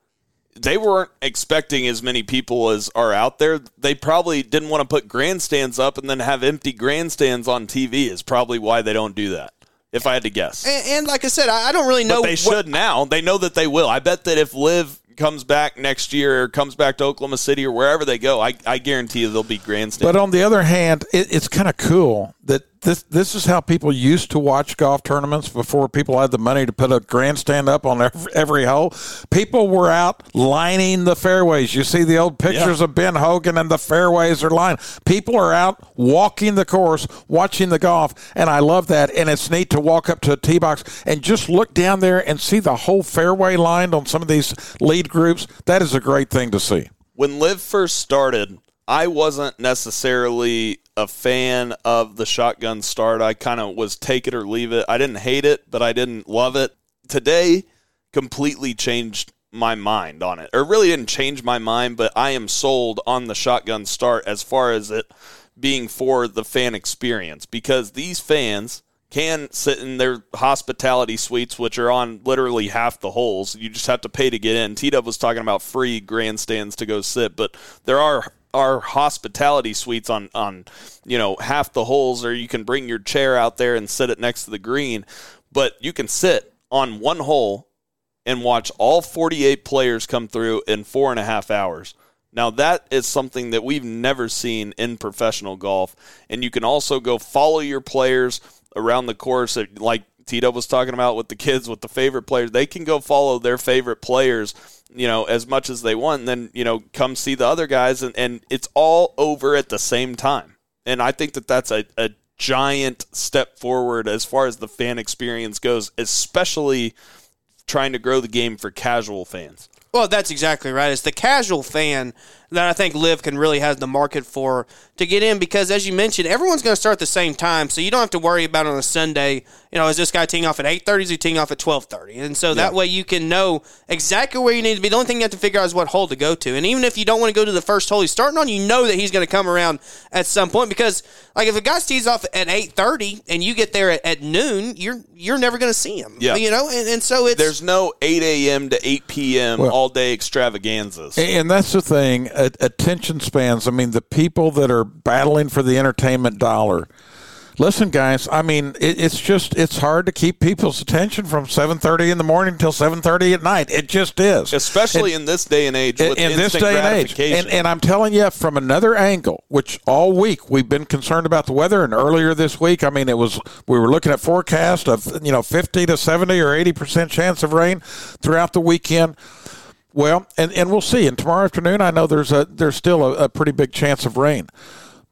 They weren't expecting as many people as are out there. They probably didn't want to put grandstands up and then have empty grandstands on TV. Is probably why they don't do that. If I had to guess, and, and like I said, I, I don't really know. but they what- should now. They know that they will. I bet that if LIV comes back next year or comes back to Oklahoma City or wherever they go, I, I guarantee you they'll be grandstand. But on the other hand, it, it's kind of cool that this this is how people used to watch golf tournaments before people had the money to put a grandstand up on every, every hole. People were out lining the fairways. You see the old pictures Yeah. of Ben Hogan and the fairways are lined. People are out walking the course, watching the golf, and I love that. And it's neat to walk up to a tee box and just look down there and see the whole fairway lined on some of these lead groups. That is a great thing to see. when LIV first started, I wasn't necessarily a fan of the shotgun start. I kind of was take it or leave it. I didn't hate it, but I didn't love it. Today completely changed my mind on it. Or really didn't change my mind, but I am sold on the shotgun start as far as it being for the fan experience because these fans can sit in their hospitality suites, which are on literally half the holes. You just have to pay to get in. T Dub was talking about free grandstands to go sit, but there are are hospitality suites on on you know half the holes, or you can bring your chair out there and sit it next to the green. But you can sit on one hole and watch all 48 players come through in four and a half hours. Now, that is something that we've never seen in professional golf. And you can also go follow your players around the course, like Tito was talking about with the kids, with the favorite players. They can go follow their favorite players, you know, as much as they want. And then, you know, come see the other guys. And, and it's all over at the same time. And I think that that's a, a giant step forward as far as the fan experience goes, especially trying to grow the game for casual fans. Well, that's exactly right. It's the casual fan that I think LIV can really have the market for to get in because, as you mentioned, everyone's going to start at the same time, so you don't have to worry about on a Sunday. You know, is this guy teeing off at eight thirty? Is he teeing off at twelve thirty? And so that way you can know exactly where you need to be. The only thing you have to figure out is what hole to go to. And even if you don't want to go to the first hole he's starting on, you know that he's going to come around at some point because, like, if a guy tees off at eight thirty and you get there at, at noon, you're you're never going to see him. Yeah. you know, and, and so it's There's no 8 a.m. to 8 p.m. Well- all day extravaganzas. And that's the thing. Attention spans. I mean, the people that are battling for the entertainment dollar. Listen, guys. I mean, it, it's just it's hard to keep people's attention from seven thirty in the morning till seven thirty at night. It just is, Especially in this day and age in, this day and age. And, and I'm telling you, from another angle, which all week we've been concerned about the weather, and earlier this week, I mean, it was we were looking at forecast of you know fifty to seventy or eighty percent chance of rain throughout the weekend. Well, and, and we'll see. And tomorrow afternoon, I know there's a there's still a, a pretty big chance of rain,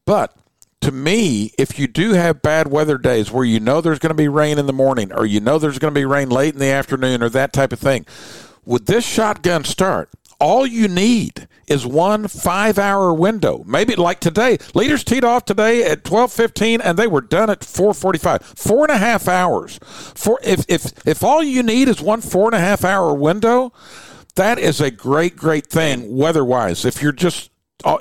but to me, if you do have bad weather days where you know there's going to be rain in the morning, or you know there's going to be rain late in the afternoon, or that type of thing, with this shotgun start, all you need is one five-hour window. Maybe like today, leaders teed off today at twelve fifteen, and they were done at four forty-five. Four and a half hours. For if if if all you need is one four and a half hour window, that is a great great thing weather-wise. If you're just uh,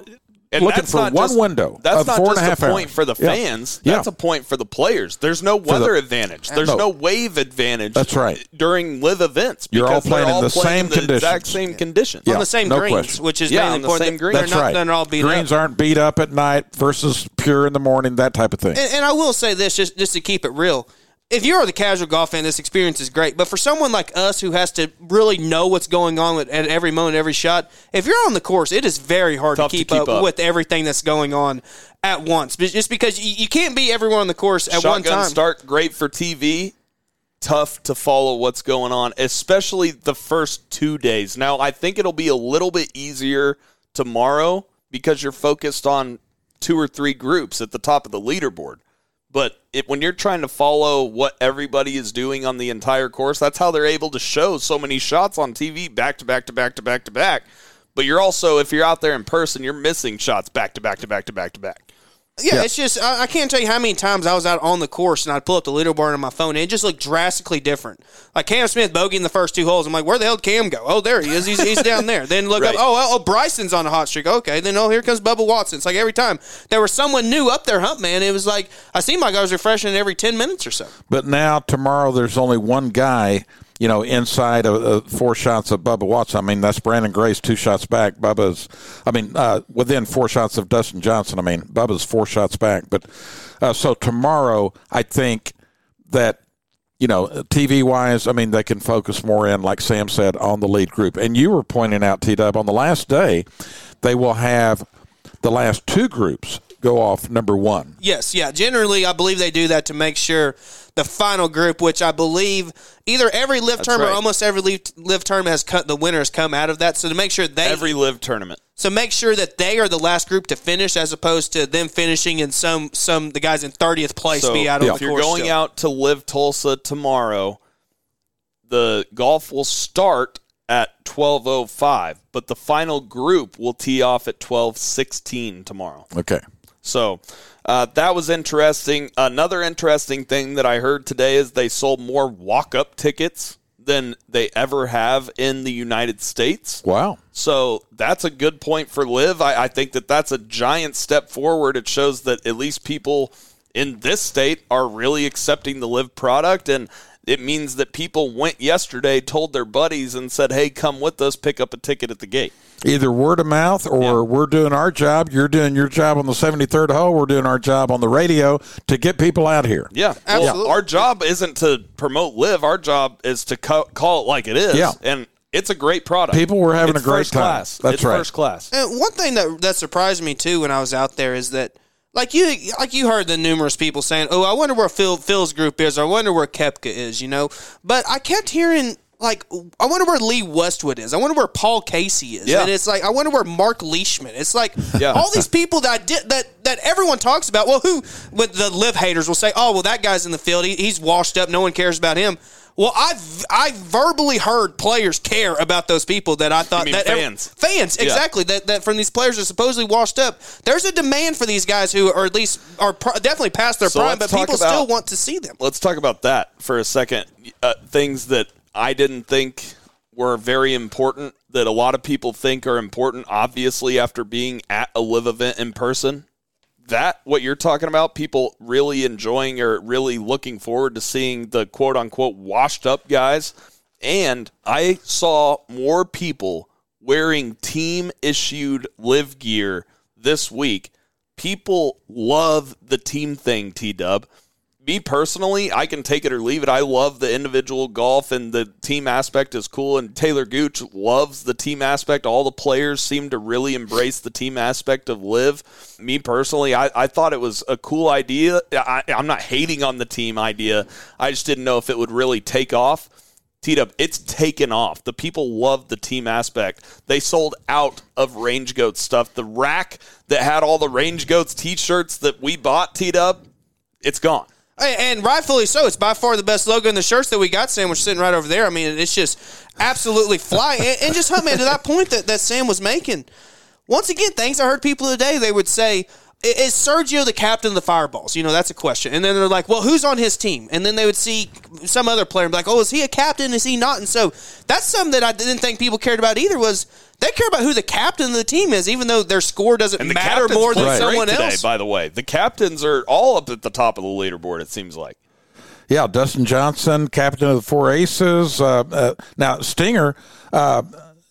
looking for one just- window That's of not four just and a half a point hours. for the fans. Yeah. That's a point for the players. There's no the- weather advantage. There's No. no. wave advantage. That's right. During LIV events, You're all because they're playing in the playing same in the exact same conditions. Yeah, on the same no greens, question. which is Yeah, mainly on the important. same greens. They're That's not, right. They're not all beat Greens up. aren't beat up at night versus pure in the morning. That type of thing. And, and I will say this, just just to keep it real. If you're the casual golf fan, this experience is great. But for someone like us who has to really know what's going on at every moment, every shot, if you're on the course, it is very hard to Tough to keep, keep up, up. with everything that's going on at once. Just because you, can't be everyone on the course at one Shotgun time. start great for TV. Tough to follow what's going on, especially the first two days. Now, I think it'll be a little bit easier tomorrow because you're focused on two or three groups at the top of the leaderboard. But it, when you're trying to follow what everybody is doing on the entire course, that's how they're able to show so many shots on TV back to back to back to back to back. But you're also, if you're out there in person, you're missing shots back to back to back to back to back. Yeah, it's just I, I can't tell you how many times I was out on the course and I'd pull up the leaderboard on my phone and it just looked drastically different. Like Cam Smith bogeying the first two holes. I'm like, where the hell did Cam go? Oh, there he is. He's, he's down there. Then look Right. up. Oh, oh, Bryson's on a hot streak. Okay. Then oh, here comes Bubba Watson. It's like every time there was someone new up there, hump man. It was like I seemed like I was refreshing every ten minutes or so. But now tomorrow, there's only one guy. You know, inside of uh, four shots of Bubba Watson. I mean, that's Branden Grace, two shots back. Bubba's, I mean, uh, within four shots of Dustin Johnson. I mean, Bubba's four shots back. But uh, so tomorrow, I think that you know, TV wise, I mean, they can focus more in, like Sam said, on the lead group. And you were pointing out, T Dub, on the last day, they will have the last two groups go off number one. Yes, yeah. Generally, I believe they do that to make sure the final group, which I believe either every LIV That's term or almost every LIV, LIV term has cut the winners come out of that. So to make sure they Every LIV tournament. so make sure that they are the last group to finish, as opposed to them finishing in some some the guys in thirtieth place So be out on if the you're going still. out to LIV Tulsa tomorrow, the golf will start at 12:05, but the final group will tee off at 12:16 tomorrow. Okay. So uh, that was interesting. Another interesting thing that I heard today is they sold more walk-up tickets than they ever have in the United States. Wow. So that's a good point for LIV. I, I think that that's a giant step forward. It shows that at least people in this state are really accepting the LIV product, and it means that people went yesterday, told their buddies, and said, "Hey, come with us, pick up a ticket at the gate." Either word of mouth or we're doing our job, you're doing your job on the 73rd hole, we're doing our job on the radio to get people out here. Yeah, Well, our job isn't to promote LIV. Our job is to co- call it like it is. Yeah. and it's a great product. People were having It's a great first time. Class. That's it's right. First class. And one thing that that surprised me too when I was out there is that like you like you heard the numerous people saying, "Oh, I wonder where Phil Phil's group is. Or I wonder where Koepka is." You know, but I kept hearing. Like I wonder where Lee Westwood is. I wonder where Paul Casey is. Yeah. And it's like I wonder where Mark Leishman. It's like Yeah. all these people that I did that that everyone talks about. Well, who? With the LIV haters will say, "Oh, well, that guy's in the field. He, he's washed up. No one cares about him." Well, I've I verbally heard players care about those people that I thought mean that fans. fans Yeah. exactly that, that from these players are supposedly washed up. There's a demand for these guys who are at least are pro- definitely past their So prime, but people about- still want to see them. Let's talk about that for a second. Uh, things that I didn't think were very important that a lot of people think are important, obviously, after being at a LIV event in person. That, what you're talking about, people really enjoying or really looking forward to seeing the quote unquote washed up guys. And I saw more people wearing team issued LIV gear this week. People love the team thing, T Dub me personally, I can take it or leave it. I love the individual golf and the team aspect is cool. And Talor Gooch loves the team aspect. All the players seem to really embrace the team aspect of LIV. Me personally, I, I thought it was a cool idea. I, I'm not hating on the team idea. I just didn't know if it would really take off. T-Dub, it's taken off. The people love the team aspect. They sold out of Range Goats stuff. The rack that had all the Range Goats t-shirts that we bought, T-Dub, it's gone. And rightfully so. It's by far the best logo in the shirts that we got, Sam, sitting right over there. I mean, it's just absolutely fly. and, and just, man, to that point that, that Sam was making, once again, things I heard people today, they would say, "I- is Sergio the captain of the Fireballs? You know, that's a question. And then they're like, well, who's on his team? And then they would see some other player and be like, oh, is he a captain? Is he not? And so that's something that I didn't think people cared about either was they care about who the captain of the team is, even though their score doesn't And the matter more than played great someone today, else. By the way, the captains are all up at the top of the leaderboard. It seems like. Yeah, Dustin Johnson, captain of the Four Aces. Uh, uh, now Stinger uh,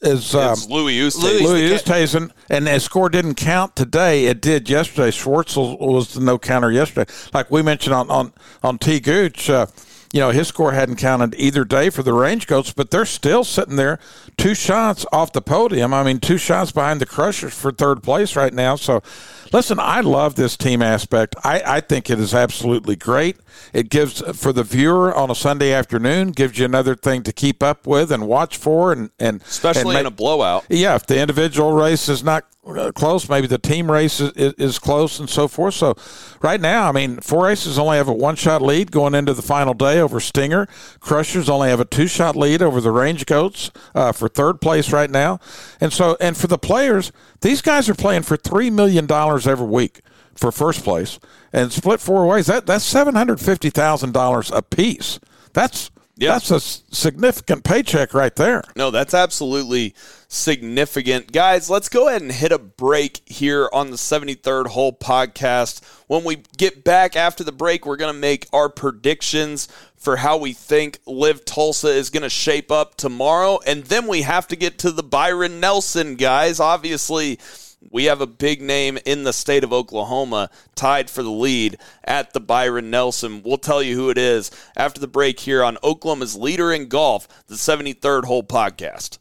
is um, It's Louis Oosthuizen. Louis, Louis the Oosthuizen, and his score didn't count today. It did yesterday. Schwartzel was the no counter yesterday. Like we mentioned on on on T Gooch, uh, you know his score hadn't counted either day for the range goats, but they're still sitting there, two shots off the podium. I mean, two shots behind the Crushers for third place right now. So, listen, I love this team aspect. I, I think it is absolutely great. It gives for the viewer on a Sunday afternoon gives you another thing to keep up with and watch for, and and Especially and in a blowout. yeah, if the individual race is not close, maybe the team race is, is, close and so forth. So, right now, I mean, Four Aces only have a one shot lead going into the final day over Stinger. Crushers only have a two shot lead over the Range Goats uh, for third place right now. And so, and for the players, these guys are playing for $3 million every week for first place and split four ways. That That's $750,000 a piece. That's. That's a significant paycheck right there. No, that's absolutely significant. Guys, let's go ahead and hit a break here on the 73rd Hole podcast. When we get back after the break, we're going to make our predictions for how we think LIV Tulsa is going to shape up tomorrow. And then we have to get to the Byron Nelson, guys. Obviously, we have a big name in the state of Oklahoma tied for the lead at the Byron Nelson. We'll tell you who it is after the break here on Oklahoma's Leader in Golf, the 73rd Hole Podcast.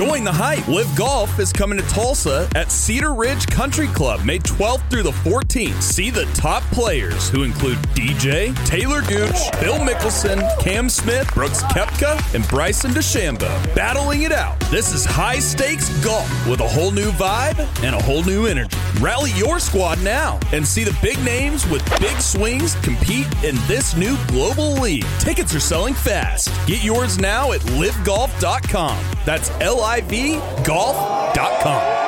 Join the hype. LIV Golf is coming to Tulsa at Cedar Ridge Country Club May 12th through the 14th. See the top players who include DJ, Talor Gooch, Phil Mickelson, Cam Smith, Brooks Koepka, and Bryson DeChambeau battling it out. This is high stakes golf with a whole new vibe and a whole new energy. Rally your squad now and see the big names with big swings compete in this new global league. Tickets are selling fast. Get yours now at livegolf.com. That's L I V golf.com.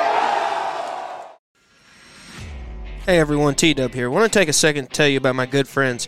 Hey everyone, T Dub here. I want to take a second to tell you about my good friends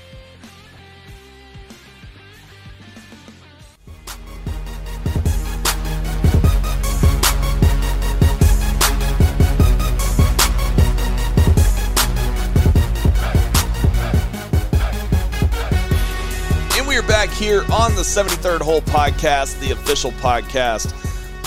Back here on the 73rd Hole Podcast, the official podcast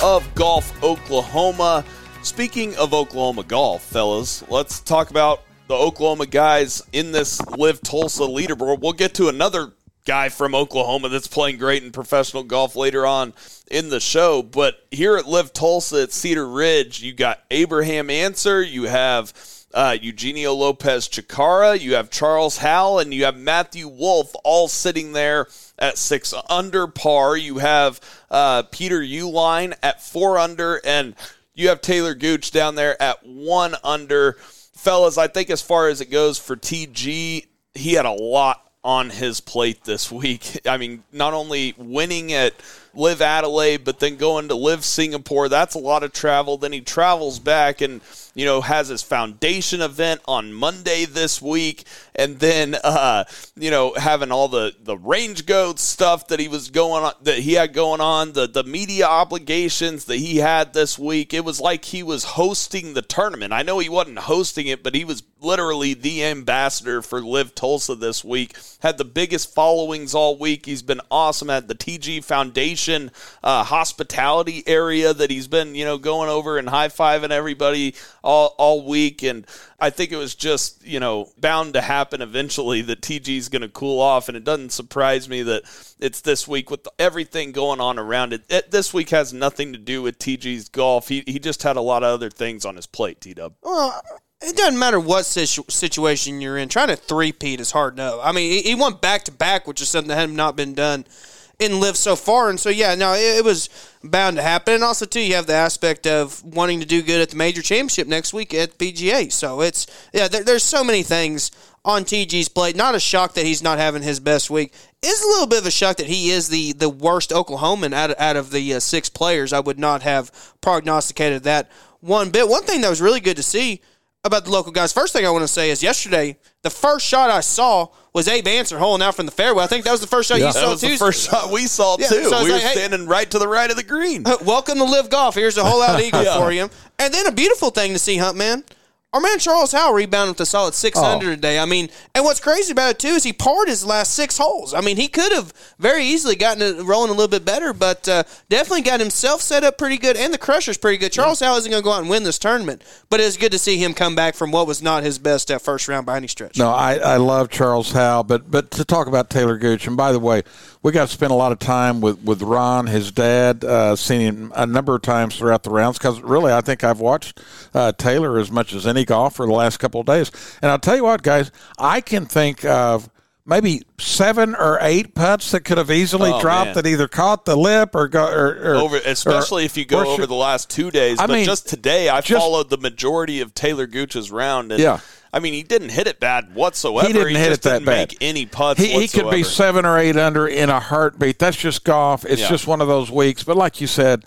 of Golf Oklahoma. Speaking of Oklahoma golf, fellas, let's talk about the Oklahoma guys in this LIV Tulsa leaderboard. We'll get to another guy from Oklahoma that's playing great in professional golf later on in the show. But here at LIV Tulsa at Cedar Ridge, you got Abraham Ancer, you have uh, Eugenio Lopez Chacarra, you have Charles Howell, and you have Matthew Wolff all sitting there at six under par. You have uh, Peter Uihlein at four under, and you have Talor Gooch down there at one under. Fellas, I think as far as it goes for TG, he had a lot on his plate this week. I mean, not only winning at LIV Adelaide, but then going to LIV Singapore. That's a lot of travel. Then he travels back and you know has his foundation event on Monday this week, and then uh, you know having all the the range goat stuff that he was going on that he had going on, the the media obligations that he had this week. It was like he was hosting the tournament. I know he wasn't hosting it, but he was literally the ambassador for LIV Tulsa this week. Had the biggest followings all week. He's been awesome at the TG Foundation uh, hospitality area that he's been, you know, going over and high fiving everybody all all week. And I think it was just, you know, bound to happen eventually that TG is going to cool off. And it doesn't surprise me that it's this week with everything going on around it. it. This week has nothing to do with TG's golf. He he just had a lot of other things on his plate. T Dub. Well, it doesn't matter what situ- situation you're in. Trying to three-peat is hard enough. I mean, he, he went back to back, which is something that had not been done in LIV so far. And so, yeah, no, it, it, was bound to happen. And also, too, you have the aspect of wanting to do good at the major championship next week at PGA. So it's, yeah, there, there's so many things on TG's plate. Not a shock that he's not having his best week. Is a little bit of a shock that he is the, the worst Oklahoman out of, out of the uh, six players. I would not have prognosticated that one bit. One thing that was really good to see about the local guys. First thing I want to say is yesterday, the first shot I saw was Abe Ancer holing out from the fairway. I think that was the first shot yeah. you saw was too. The first shot we saw yeah, too. So we were like, standing hey, right to the right of the green. Welcome to LIV Golf. Here's a hole out eagle yeah. for you. And then a beautiful thing to see, Hunt Man. Our man Charles Howell rebounded with a solid six oh. under today. I mean, and what's crazy about it too is he parred his last six holes. I mean, he could have very easily gotten it rolling a little bit better, but uh, definitely got himself set up pretty good, and the crusher's pretty good. Charles yeah. Howell isn't going to go out and win this tournament, but it's good to see him come back from what was not his best uh, first round by any stretch. No, I, I love Charles Howell, but but to talk about Talor Gooch, and by the way, we got to spend a lot of time with, with Ron, his dad, uh, seen him a number of times throughout the rounds because really I think I've watched uh, Talor as much as any golfer the last couple of days. And I'll tell you what, guys, I can think of maybe seven or eight putts that could have easily Oh, dropped man. that either caught the lip or go or, or over, especially or- if you go over should- the last two days. I but mean, just today, I just- followed the majority of Talor Gooch's round. And, Yeah. I mean, he didn't hit it bad whatsoever. He didn't hit just it that didn't bad. Make any putts. He, he could be seven or eight under in a heartbeat. That's just golf. It's Yeah. just one of those weeks. But like you said,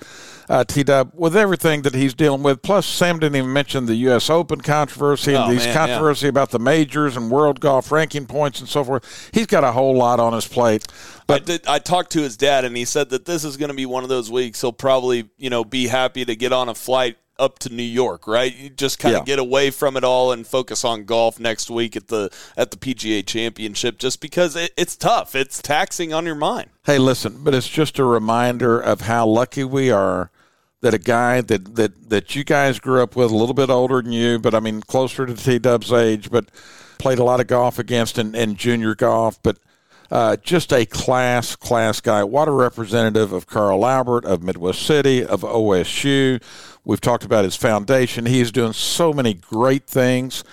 uh, T Dub, with everything that he's dealing with, plus Sam didn't even mention the U.S. Open controversy and Oh, these man, yeah. controversy about the majors and world golf ranking points and so forth. He's got a whole lot on his plate. I did. I talked to his dad, and he said that this is going to be one of those weeks. He'll probably, you know, be happy to get on a flight up to New York, right? You just kind of Yeah. get away from it all and focus on golf next week at the at the PGA Championship, just because it, it's tough. It's taxing on your mind. Hey, listen, but it's just a reminder of how lucky we are that a guy that, that, that you guys grew up with, a little bit older than you, but I mean closer to T Dub's age, but played a lot of golf against in, in junior golf, but uh, just a class, class guy. What a representative of Carl Albert, of Midwest City, of OSU. We've talked about his foundation. He's doing so many great things.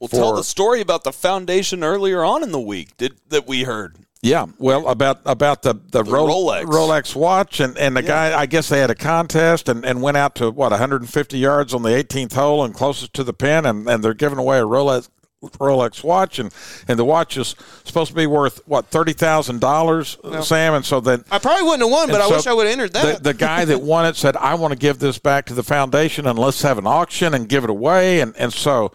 Well, for- tell the story about the foundation earlier on in the week did, that we heard. Yeah, well, about about the the, Ro- Rolex. Rolex watch, and and the guy, I guess they had a contest, and, and went out to what 150 yards on the 18th hole and closest to the pin, and, and they're giving away a Rolex Rolex watch, and and the watch is supposed to be worth what thirty thousand dollars, Sam, and so then. I probably wouldn't have won, but I so wish I would have entered that. The, the guy that won it said, "I want to give this back to the foundation, and let's have an auction and give it away." And and so,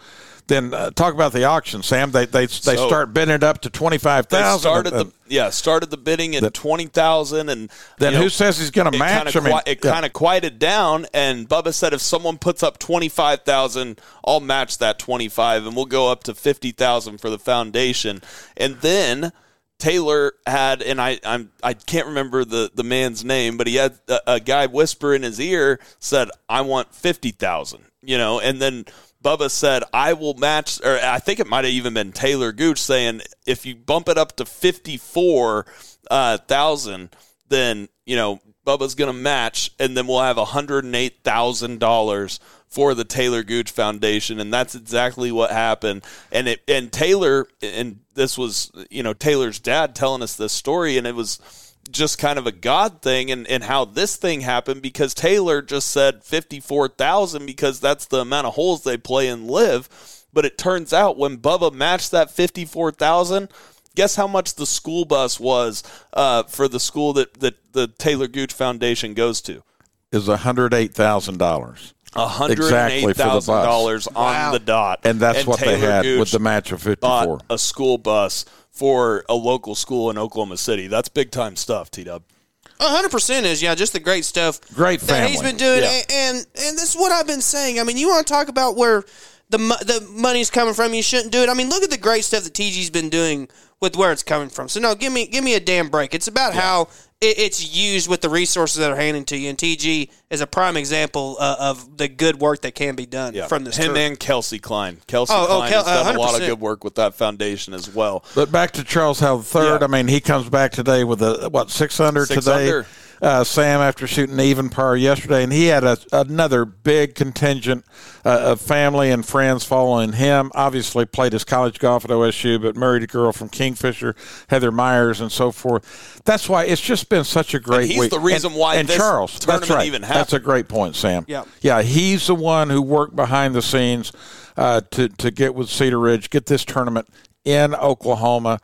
then uh, talk about the auction, Sam. They they they So- start bidding it up to twenty five thousand. Started the yeah started the bidding at twenty thousand, and Then who know, says he's going to match? Kinda I mean, it yeah. kind of quieted down, and Bubba said if someone puts up twenty five thousand, I'll match that twenty five, and we'll go up to fifty thousand for the foundation, and then. Talor had, and I I'm I can't remember the, the man's name, but he had a, a guy whisper in his ear said, "I want fifty thousand, you know, and then Bubba said, "I will match," or I think it might have even been Talor Gooch saying, "If you bump it up to 54,000, uh, then you know Bubba's going to match, and then we'll have one hundred and eight thousand dollars for the Talor Gooch Foundation, and that's exactly what happened. And it and Talor, and this was you know Talor's dad telling us this story, and it was just kind of a God thing and, and how this thing happened because Talor just said 54,000 because that's the amount of holes they play and LIV. But it turns out when Bubba matched that 54,000, guess how much the school bus was uh, for the school that, that the Talor Gooch Foundation goes to? is hundred eight thousand dollars. Exactly $108,000 on the dot. And that's what they had Gooch with the match of 54. Bought a school bus for a local school in Oklahoma City. That's big time stuff, T Dub. hundred percent is yeah, just the great stuff. Great that he's been doing, Yeah. and, and and this is what I've been saying. I mean, you want to talk about where the the money's coming from? You shouldn't do it. I mean, look at the great stuff that TG's been doing with where it's coming from. So no, give me give me a damn break. It's about how it, it's used with the resources that are handed to you, and TG is a prime example uh, of the good work that can be done from this. Him tour. and Kelsey Klein. Kelsey Oh, oh, Klein Kel- has done a lot of good work with that foundation as well. But back to Charles Howell III. I mean, he comes back today with a what six under today. Uh, Sam after shooting even par yesterday, and he had a, another big contingent uh, of family and friends following him. Obviously, played his college golf at OSU, but married a girl from Kingfisher, Heather Myers, and so forth. That's why it's just been such a great he's week. the reason and, why and this Charles, that's right. even That's a great point, Sam. Yeah. yeah, he's the one who worked behind the scenes uh, to to get with Cedar Ridge, get this tournament in Oklahoma,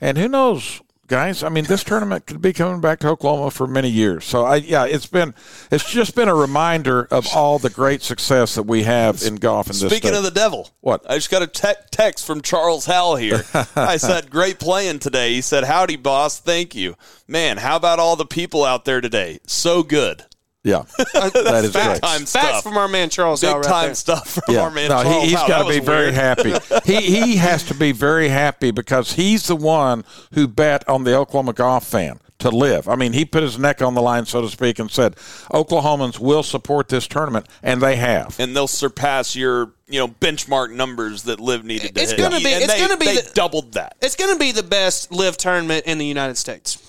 and who knows, guys? I mean, this tournament could be coming back to Oklahoma for many years. So, I yeah, it's been it's just been a reminder of all the great success that we have in golf in this. Speaking of the devil, What? I just got a te- text from Charles Howell here. I said, "Great playing today." He said, "Howdy, boss. Thank you, man. How about all the people out there today? So good. Yeah, that is Big great. time Facts stuff. from our man Charles. Big right time there. stuff from Yeah, our man no, Charles he, has got to be was very happy. he he has to be very happy because he's the one who bet on the Oklahoma golf fan to live. I mean, he put his neck on the line, so to speak, and said Oklahomans will support this tournament, and they have. and they'll surpass your you know benchmark numbers that LIV needed to It's hit. gonna be- And it's they- gonna be they the- doubled that. It's going to be the best LIV tournament in the United States,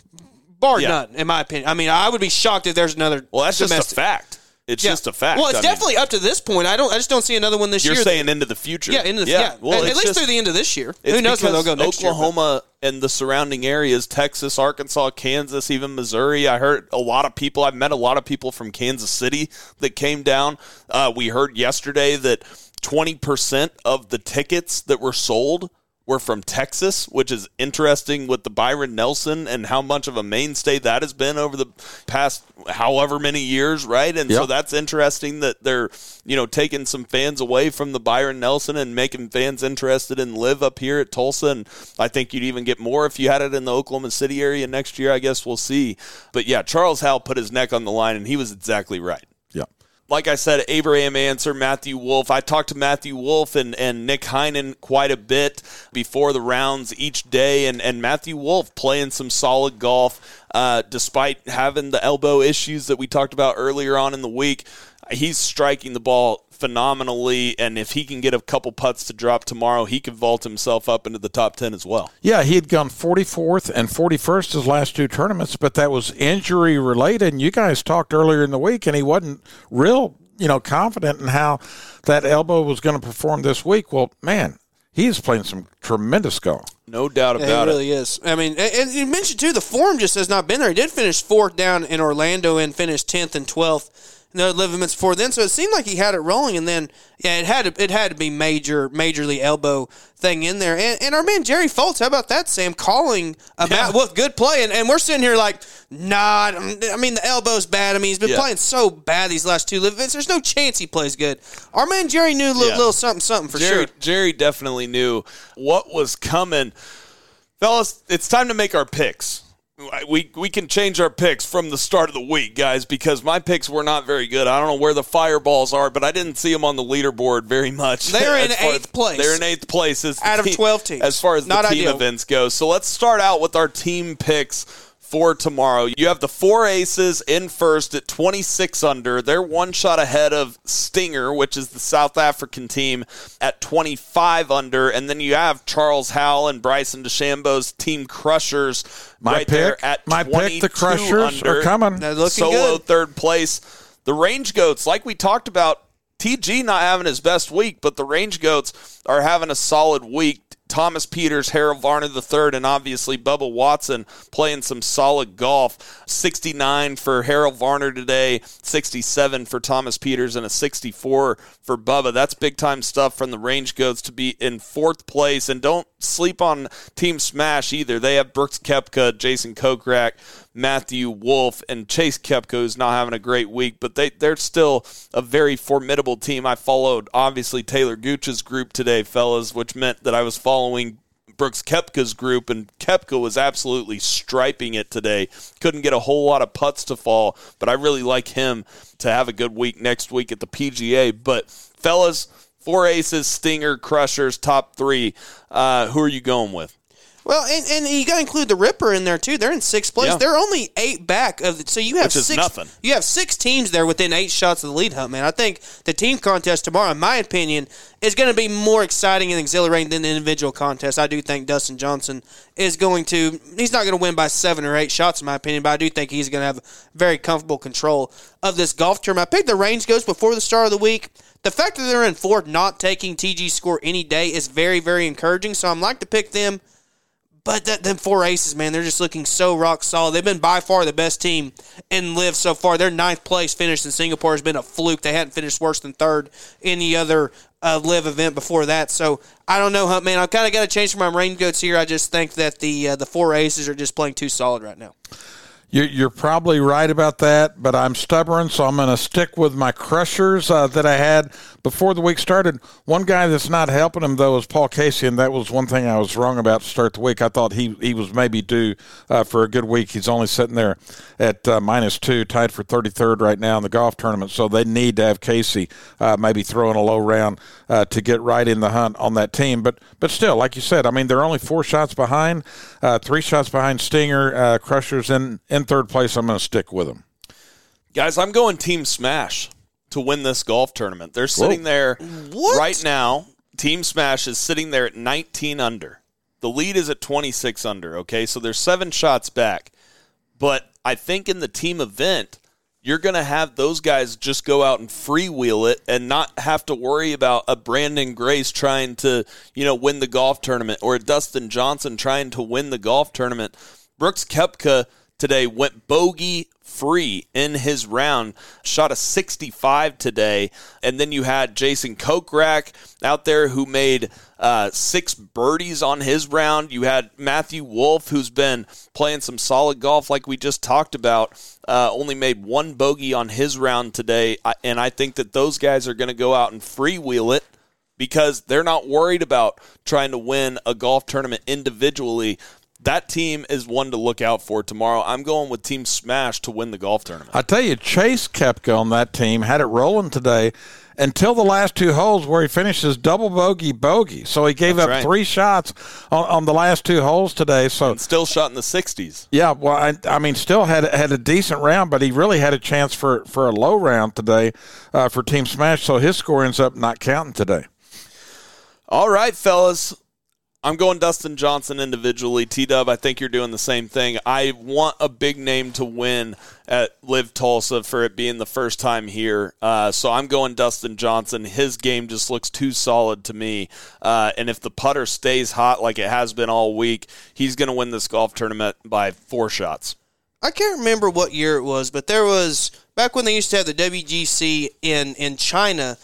bar Yeah. none, in my opinion. I mean, I would be shocked if there's another. Well, that's just a fact. It's Yeah. just a fact. Well, it's I mean, definitely up to this point. I don't. I just don't see another one this year. you're year. saying into the future. yeah, into the, yeah. Well, at, least just- through the end of this year. Who knows where they'll go next year? Oklahoma and the surrounding areas, Texas, Arkansas, Kansas, even Missouri. I heard a lot of people. I've met a lot of people from Kansas City that came down. Uh, we heard yesterday that twenty percent of the tickets that were sold were from Texas, which is interesting with the Byron Nelson and how much of a mainstay that has been over the past however many years, right? And so that's interesting that they're, you know, taking some fans away from the Byron Nelson and making fans interested in LIV up here at Tulsa. And I think you'd even get more if you had it in the Oklahoma City area next year. I guess we'll see. But yeah, Charles Howell put his neck on the line and he was exactly right. Like I said, Abraham Ancer, Matthew Wolff. I talked to Matthew Wolff and, and Nick Heinen quite a bit before the rounds each day, and, and Matthew Wolff playing some solid golf uh, despite having the elbow issues that we talked about earlier on in the week. He's striking the ball phenomenally, and if he can get a couple putts to drop tomorrow, he could vault himself up into the top 10 as well. Yeah, he had gone 44th and 41st his last two tournaments, but that was injury related. And you guys talked earlier in the week, and he wasn't real, you know, confident in how that elbow was going to perform this week. Well, man, he's playing some tremendous golf. No doubt Yeah, about it it. really is. I mean, and, and you mentioned too, the form just has not been there. He did finish fourth down in Orlando and finished tenth and twelfth. No ligaments before then, so it seemed like he had it rolling, and then yeah, it had to it had to be major, majorly elbow thing in there. And, and our man Jerry Foltz, how about that, Sam? Calling about with good play, and, and we're sitting here like, nah. I mean, the elbow's bad. I mean, he's been Yeah. playing so bad these last two LIV events. There's no chance he plays good. Our man Jerry knew a little, Yeah. little something, something for Jerry, sure. Jerry definitely knew what was coming. Fellas, it's time to make our picks. We we can change our picks from the start of the week, guys, because my picks were not very good. I don't know where the fireballs are, but I didn't see them on the leaderboard very much. They're in As eighth place. They're in eighth place as Out of team- 12 teams. as far as Not the team ideal. events go. So let's start out with our team picks for tomorrow. You have the four aces in first at 26 under. They're one shot ahead of Stinger, which is the South African team, at 25 under. And then you have Charles Howell and Bryson DeChambeau's team Crushers My right there at my 22 pick, the Crushers under. are coming. They're looking Solo good. third place. The Range Goats, like we talked about, TG not having his best week, but the Range Goats are having a solid week. Thomas Pieters, Harold Varner III, and obviously Bubba Watson playing some solid golf. 69 for Harold Varner today, 67 for Thomas Pieters, and a 64 for Bubba. That's big time stuff from the Range Goats to be in fourth place. And don't sleep on Team Smash either. They have Brooks Koepka, Jason Kokrak, Matthew Wolff, and Chase Koepka, is not having a great week, but they, they're still a very formidable team. I followed, obviously, Talor Gooch's group today, fellas, which meant that I was following Brooks Koepka's group, and Koepka was absolutely striping it today. Couldn't get a whole lot of putts to fall, but I really like him to have a good week next week at the PGA. But, fellas, four aces, Stinger, Crushers, top three. Uh, who are you going with? Well, and, and you got to include the Ripper in there too. They're in sixth place. Yeah. They're only eight back of the, so you have six. nothing. You have six teams there within eight shots of the lead hunt. Man, I think the team contest tomorrow, in my opinion, is going to be more exciting and exhilarating than the individual contest. I do think Dustin Johnson is going to. He's not going to win by seven or eight shots, in my opinion, but I do think he's going to have very comfortable control of this golf tournament. I picked the Range Goats before the start of the week. The fact that they're in fourth, not taking TG score any day, is very, very encouraging. So I'm like to pick them. But that, them four aces, man, they're just looking so rock solid. They've been by far the best team in LIV so far. Their ninth place finish in Singapore has been a fluke. They hadn't finished worse than third any other uh, LIV event before that. So I don't know, Hunt, man. I've kind of got to change my Range Goats here. I just think that the uh, the four aces are just playing too solid right now. You're, you're probably right about that, but I'm stubborn, so I'm going to stick with my crushers uh, that I had before the week started. One guy that's not helping him though is Paul Casey, and that was one thing I was wrong about to start the week. I thought he he was maybe due uh, for a good week. He's only sitting there at uh, minus two, tied for 33rd right now in the golf tournament. So they need to have Casey uh, maybe throwing a low round uh, to get right in the hunt on that team. But but still, like you said, I mean they're only four shots behind, uh, three shots behind Stinger, uh, Crushers in in third place. I'm going to stick with them. Guys, I'm going Team Smash to win this golf tournament. They're sitting there right now. Team Smash is sitting there at 19 under. The lead is at 26 under, okay? So they're seven shots back. But I think in the team event, you're going to have those guys just go out and freewheel it and not have to worry about a Branden Grace trying to, you know, win the golf tournament or a Dustin Johnson trying to win the golf tournament. Brooks Koepka today went bogey free in his round, shot a 65 today. And then you had Jason Kokrak out there who made uh, six birdies on his round. You had Matthew Wolff, who's been playing some solid golf like we just talked about, uh, only made one bogey on his round today. And I think that those guys are going to go out and freewheel it because they're not worried about trying to win a golf tournament individually that team is one to look out for tomorrow. I'm going with Team Smash to win the golf tournament. I tell you, Chase Koepka on that team had it rolling today until the last two holes where he finishes double bogey bogey. So he gave That's up right. three shots on, on the last two holes today. So and still shot in the 60s. Yeah, well, I, I mean, still had had a decent round, but he really had a chance for for a low round today uh, for Team Smash. So his score ends up not counting today. All right, fellas. I'm going Dustin Johnson individually. T Dub, I think you're doing the same thing. I want a big name to win at LIV Tulsa for it being the first time here. Uh, so I'm going Dustin Johnson. His game just looks too solid to me. Uh, and if the putter stays hot like it has been all week, he's going to win this golf tournament by four shots. I can't remember what year it was, but there was back when they used to have the WGC in in China.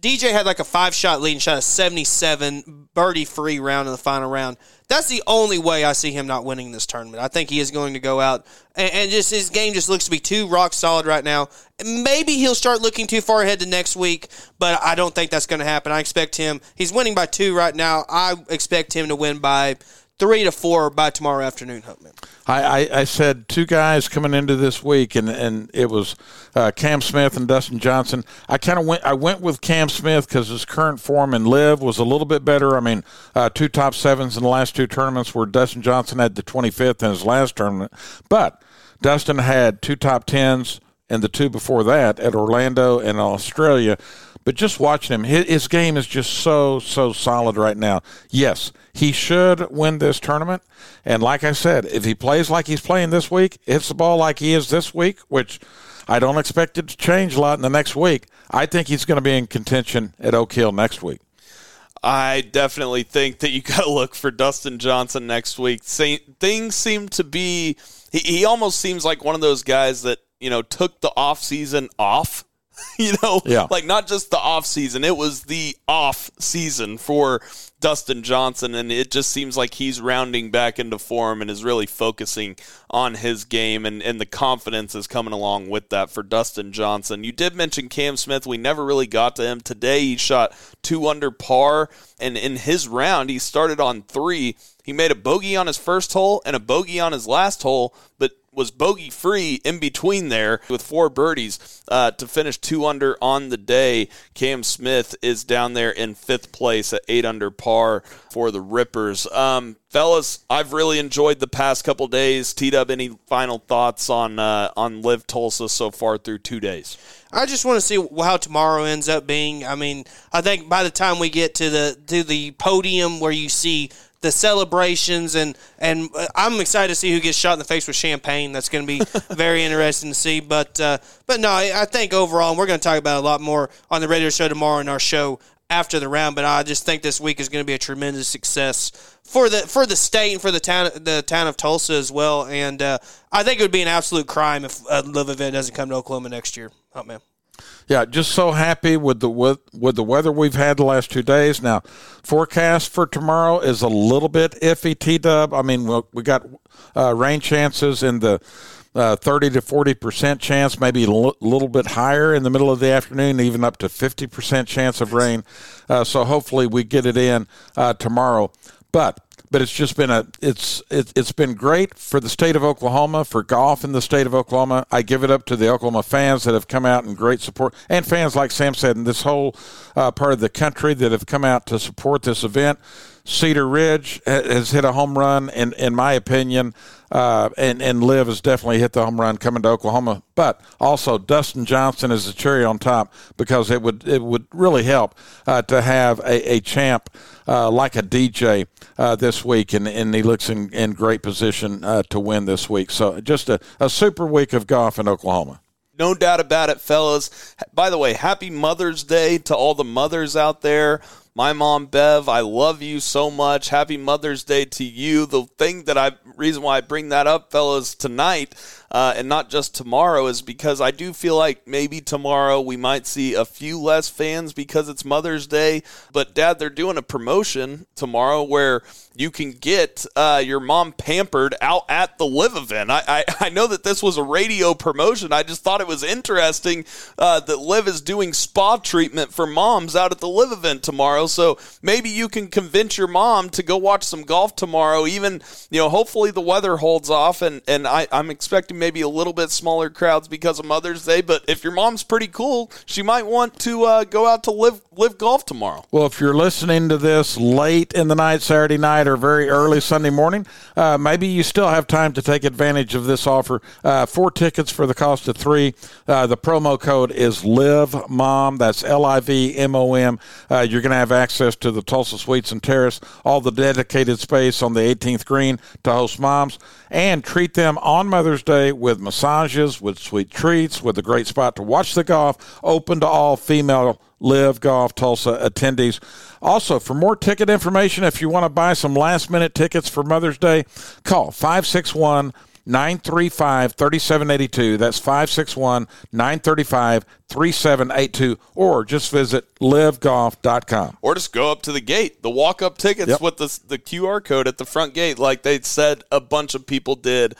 DJ had like a five shot lead and shot a 77 birdie free round in the final round. That's the only way I see him not winning this tournament. I think he is going to go out and, and just his game just looks to be too rock solid right now. Maybe he'll start looking too far ahead to next week, but I don't think that's going to happen. I expect him. He's winning by two right now. I expect him to win by three to four by tomorrow afternoon, Huntman. I, I, I said two guys coming into this week, and, and it was uh, Cam Smith and Dustin Johnson. I kind of went I went with Cam Smith because his current form in LIV was a little bit better. I mean, uh, two top sevens in the last two tournaments, where Dustin Johnson had the 25th in his last tournament, but Dustin had two top tens and the two before that at Orlando and Australia. But just watching him, his, his game is just so, so solid right now. Yes, he should win this tournament. And like I said, if he plays like he's playing this week, hits the ball like he is this week, which I don't expect it to change a lot in the next week, I think he's going to be in contention at Oak Hill next week. I definitely think that you got to look for Dustin Johnson next week. Things seem to be. He, he almost seems like one of those guys that you know took the off season off. you know, Yeah. like not just the off season; it was the off season for Dustin Johnson, and it just seems like he's rounding back into form and is really focusing on his game, and, and the confidence is coming along with that for Dustin Johnson. You did mention Cam Smith. We never really got to him today. He shot two under par, and in his round, he started on three. He made a bogey on his first hole and a bogey on his last hole, but was bogey free in between there with four birdies uh, to finish two under on the day. Cam Smith is down there in fifth place at eight under par for the Rippers. Um, fellas, I've really enjoyed the past couple days. T Dub, any final thoughts on uh, on LIV Tulsa so far through two days? I just want to see how tomorrow ends up being. I mean, I think by the time we get to the to the podium where you see the celebrations and and uh, I'm excited to see who gets shot in the face with champagne. That's going to be very interesting to see. But uh, but no, I I think overall, and we're going to talk about a lot more on the radio show tomorrow in our show after the round. But I just think this week is going to be a tremendous success for the for the state and for the town the town of Tulsa as well. And uh, I think it would be an absolute crime if a LIV event doesn't come to Oklahoma next year. Oh man. Yeah, just so happy with the with, with the weather we've had the last two days. Now, forecast for tomorrow is a little bit iffy. T Dub. I mean, we we got uh, rain chances in the uh, 30 to 40 percent chance, maybe a l- little bit higher in the middle of the afternoon, even up to 50 percent chance of rain. Uh, so hopefully we get it in uh, tomorrow. But but it's just been a it's it, it's been great for the state of Oklahoma for golf in the state of Oklahoma. I give it up to the Oklahoma fans that have come out in great support and fans like Sam said in this whole uh, part of the country that have come out to support this event. Cedar Ridge has hit a home run, in in my opinion, uh, and and LIV has definitely hit the home run coming to Oklahoma. But also Dustin Johnson is the cherry on top because it would it would really help uh, to have a, a champ uh, like a DJ uh, this week, and, and he looks in, in great position uh, to win this week. So just a, a super week of golf in Oklahoma. No doubt about it, fellas. By the way, happy Mother's Day to all the mothers out there. My mom, Bev, I love you so much. Happy Mother's Day to you. The thing that I, reason why I bring that up, fellas, tonight, uh, and not just tomorrow, is because I do feel like maybe tomorrow we might see a few less fans because it's Mother's Day. But, Dad, they're doing a promotion tomorrow where you can get uh, your mom pampered out at the LIV event. I, I, I, know that this was a radio promotion. I just thought it was interesting uh, that LIV is doing spa treatment for moms out at the LIV event tomorrow. So maybe you can convince your mom to go watch some golf tomorrow. Even you know, hopefully the weather holds off, and and I, I'm expecting maybe a little bit smaller crowds because of Mother's Day. But if your mom's pretty cool, she might want to uh, go out to live live golf tomorrow. Well, if you're listening to this late in the night, Saturday night or very early Sunday morning, uh, maybe you still have time to take advantage of this offer. Uh, four tickets for the cost of three. Uh, the promo code is Live Mom. That's L I V M O M. Uh, you're going to have access to the Tulsa Suites and Terrace, all the dedicated space on the 18th green to host moms, and treat them on Mother's Day with massages, with sweet treats, with a great spot to watch the golf, open to all female LIV Golf Tulsa attendees. Also, for more ticket information, if you want to buy some last minute tickets for Mother's Day, call 561 935 3782. That's 561 935 3782. Or just visit livgolf.com. Or just go up to the gate. The walk up tickets Yep. with the, the QR code at the front gate, like they said a bunch of people did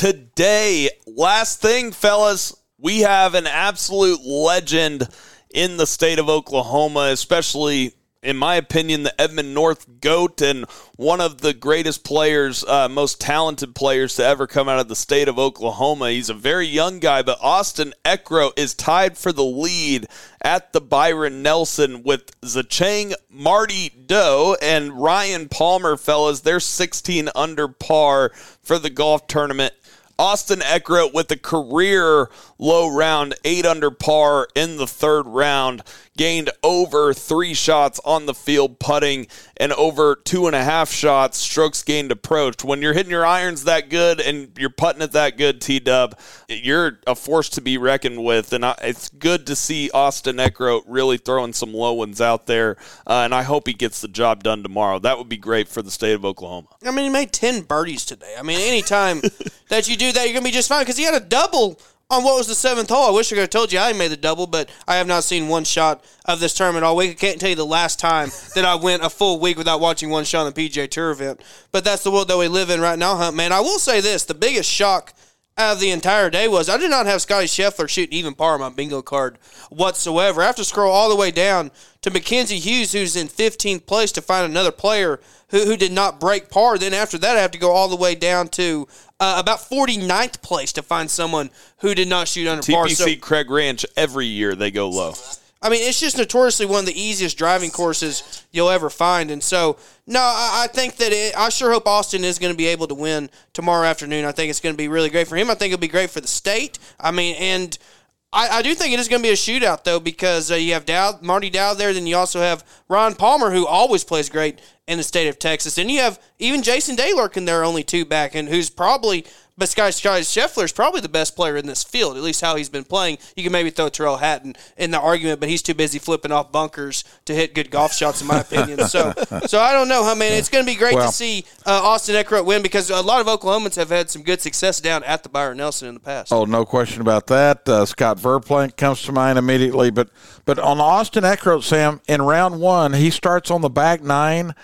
today. Last thing, fellas, we have an absolute legend in the state of Oklahoma, especially in my opinion, the Edmond North GOAT and one of the greatest players, uh, most talented players to ever come out of the state of Oklahoma. He's a very young guy, but Austin Eckroat is tied for the lead at the Byron Nelson with Zecheng Marty Dou and Ryan Palmer, fellas. They're 16 under par for the golf tournament. Austin Eckroat with a career low round, eight under par in the third round, gained over three shots on the field putting and over two and a half shots strokes gained approach. When you're hitting your irons that good and you're putting it that good, T Dub, you're a force to be reckoned with. And I, it's good to see Austin Eckroat really throwing some low ones out there. Uh, and I hope he gets the job done tomorrow. That would be great for the state of Oklahoma. I mean, he made 10 birdies today. I mean, anytime that you do that, you're going to be just fine because he had a double on what was the seventh hole. I wish I could have told you I made the double, but I have not seen one shot of this tournament all week. I can't tell you the last time that I went a full week without watching one shot on the PJ Tour event. But that's the world that we live in right now, Hunt, man. I will say this the biggest shock out of the entire day was I did not have Scotty Scheffler shoot even par on my bingo card whatsoever. I have to scroll all the way down to Mackenzie Hughes, who's in 15th place, to find another player who, who did not break par. Then after that, I have to go all the way down to uh, about 49th place to find someone who did not shoot under par. TPC So, Craig Ranch, every year they go low. I mean, it's just notoriously one of the easiest driving courses you'll ever find. And so, no, I, I think that it, I sure hope Austin is going to be able to win tomorrow afternoon. I think it's going to be really great for him. I think it'll be great for the state. I mean, and I, I do think it is going to be a shootout though because uh, you have Dou, Marty Dou there, then you also have Ron Palmer who always plays great in the state of Texas, and you have even Jason Day lurking there, only two back, and who's probably. But Sky Sky Scheffler is probably the best player in this field, at least how he's been playing. You can maybe throw Tyrrell Hatton in the argument, but he's too busy flipping off bunkers to hit good golf shots, in my opinion. So, so I don't know, huh, man. It's going to be great Well- to see uh, Austin Eckroat win because a lot of Oklahomans have had some good success down at the Byron Nelson in the past. Oh, no question about that. Uh, Scott Verplank comes to mind immediately, but but on Austin Eckroat, Sam, in round one, he starts on the back nine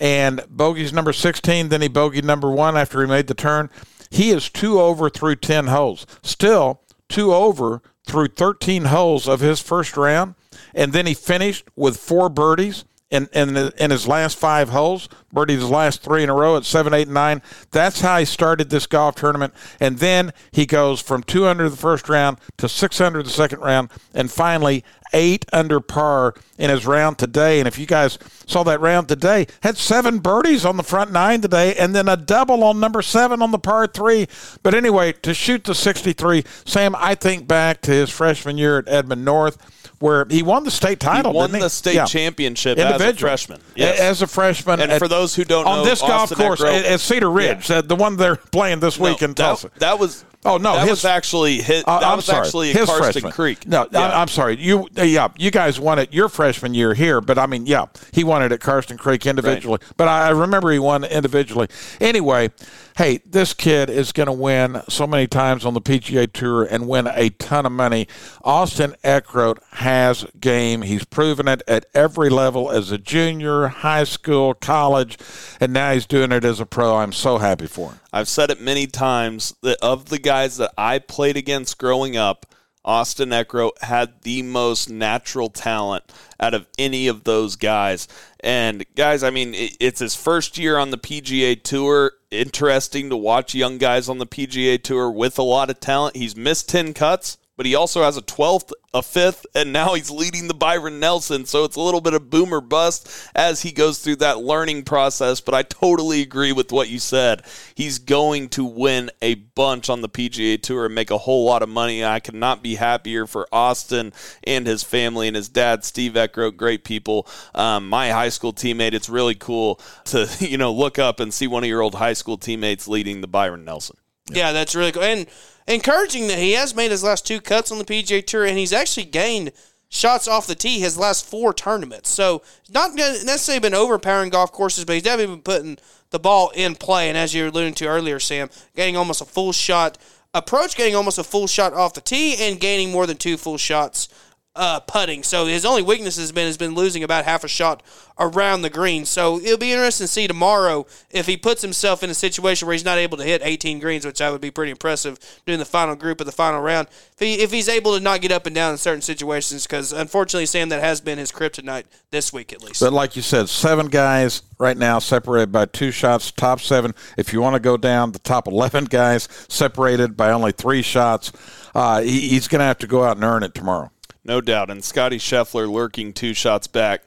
and bogey's number sixteen. Then he bogeyed number one after he made the turn. He is two over through ten holes. Still two over through thirteen holes of his first round, and then he finished with four birdies in in, in his last five holes, birdied his last three in a row at seven, eight, and nine. That's how he started this golf tournament, and then he goes from two under the first round to six under the second round, and finally eight under par in his round today. And if you guys saw that round today, had seven birdies on the front nine today, and then a double on number seven on the par three. But anyway, to shoot the 63, Sam, I think back to his freshman year at Edmond North, where he won the state title. He won the state Yeah. championship as a freshman. Yes. As a freshman. And at- for those who don't know, on know, this golf course at, at Cedar Ridge, uh, the one they're playing this week in that, Tulsa. that was Oh no, that his, was actually his, uh, that I'm was sorry, actually his Karsten freshman. Creek. No, Yeah. I, am sorry. You, uh, yeah, you guys won it your freshman year here, but I mean, yeah, he won it at Karsten Creek individually. But I, I remember he won individually. Anyway, hey, this kid is going to win so many times on the PGA Tour and win a ton of money. Austin Eckroat has game. He's proven it at every level as a junior, high school, college, and now he's doing it as a pro. I'm so happy for him. I've said it many times that of the guys that I played against growing up, Austin Eckroat had the most natural talent out of any of those guys. And guys, I mean, it- it's his first year on the PGA Tour. Interesting to watch young guys on the PGA Tour with a lot of talent. He's missed 10 cuts, but he also has a 12th, a 5th, and now he's leading the Byron Nelson. So it's a little bit of boomer bust as he goes through that learning process. But I totally agree with what you said. He's going to win a bunch on the PGA Tour and make a whole lot of money. I could not be happier for Austin and his family and his dad, Steve Eckroat. Great people. Um, my high school teammate. It's really cool to you know look up and see one of your old high school teammates leading the Byron Nelson. Yeah, that's really cool. And encouraging that he has made his last two cuts on the PGA Tour, and he's actually gained shots off the tee his last four tournaments. So not necessarily been overpowering golf courses, but he's definitely been putting the ball in play. And as you were alluding to earlier, Sam, getting almost a full shot approach, getting almost a full shot off the tee, and gaining more than two full shots uh, putting. So his only weakness has been has been losing about half a shot around the green. So it'll be interesting to see tomorrow if he puts himself in a situation where he's not able to hit 18 greens, which I would be pretty impressive doing the final group of the final round. If, he, if he's able to not get up and down in certain situations, because unfortunately, Sam, that has been his kryptonite this week at least. But like you said, seven guys right now separated by two shots, top seven. If you want to go down, the top 11 guys separated by only three shots. Uh, he, he's going to have to go out and earn it tomorrow. No doubt. And Scotty Scheffler lurking two shots back.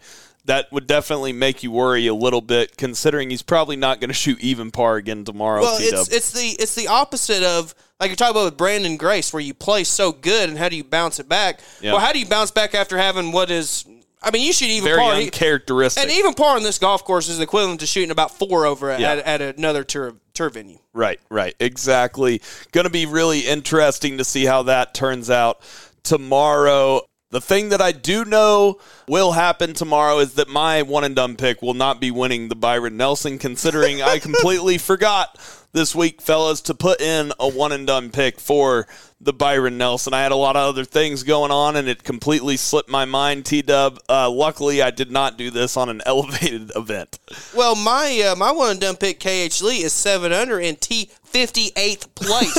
That would definitely make you worry a little bit, considering he's probably not going to shoot even par again tomorrow. Well, it's it's the it's the opposite of like you're talking about with Brandon Grace, where you play so good, and how do you bounce it back? Yeah. Well, how do you bounce back after having what is? I mean, you shoot even very par, uncharacteristic. and even par on this golf course is equivalent to shooting about four over at, Yeah. at, at another tour tour venue. Right, right. Exactly. Going to be really interesting to see how that turns out tomorrow. The thing that I do know will happen tomorrow is that my one and done pick will not be winning the Byron Nelson, considering I completely forgot this week, fellas, to put in a one and done pick for the Byron Nelson. I had a lot of other things going on, and it completely slipped my mind. T Dub. Uh, luckily, I did not do this on an elevated event. Well, my uh, my one and done pick KH Lee is seven under in T fifty eighth place,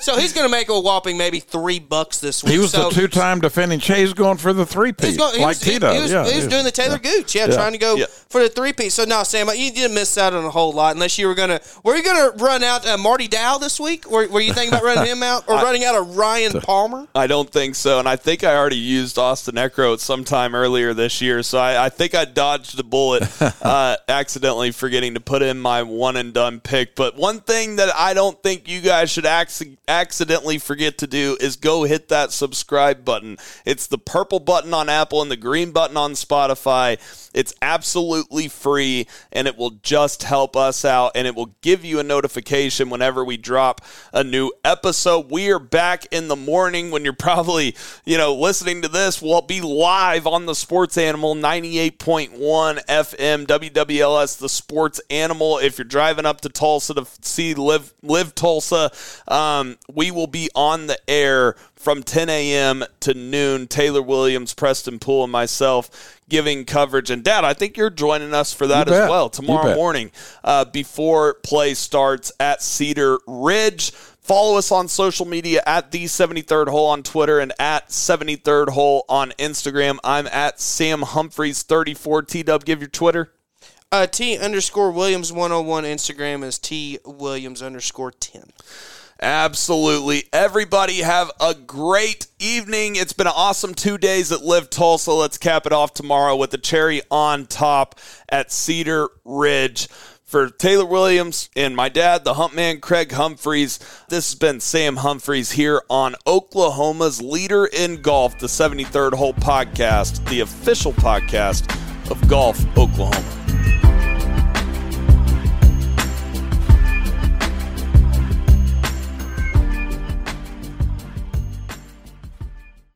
so he's going to make a whopping maybe three bucks this week. He was so the two-time defending. Chase going for the three-piece, He's going, he like was, he, Tito. he was, yeah, he was doing the Talor Gooch, yeah, Yeah. trying to go Yeah. for the three piece. So no, Sam, you didn't miss out on a whole lot unless you were gonna. Were you gonna run out uh, Marty Dou this week? Or were you thinking about running him out or running out of Ryan Palmer? I don't think so, and I think I already used Austin Eckroat sometime earlier this year, so I, I think I dodged a bullet, uh, accidentally forgetting to put in my one and done pick. But one thing that I don't think you guys should acc- accidentally forget to do is go hit that subscribe button. It's the purple button on Apple and the green button on Spotify. It's absolutely free, and it will just help us out, and it will give you a notification whenever we drop a new episode. We are back in the morning when you're probably, you know, listening to this. We'll be live on the Sports Animal 98.1 FM WWLS, the Sports Animal. If you're driving up to Tulsa to see LIV LIV Tulsa, um, we will be on the air from 10 a.m. to noon. Taylor Williams, Preston Poole, and myself giving coverage. And Dad, I think you're joining us for that as well tomorrow morning uh, before play starts at Cedar Ridge. Follow us on social media at the 73rd hole on Twitter and at 73rd hole on Instagram. I'm at Sam Humphreys 34. T Dub, give your Twitter. Uh, T underscore Williams one hundred one. Instagram is T Williams underscore ten. Absolutely. Everybody have a great evening. It's been an awesome two days at LIV Tulsa. Let's cap it off tomorrow with the cherry on top at Cedar Ridge. For Taylor Williams and my dad, the hump man, Craig Humphreys, this has been Sam Humphreys here on Oklahoma's Leader in Golf, the 73rd Hole Podcast, the official podcast of Golf Oklahoma.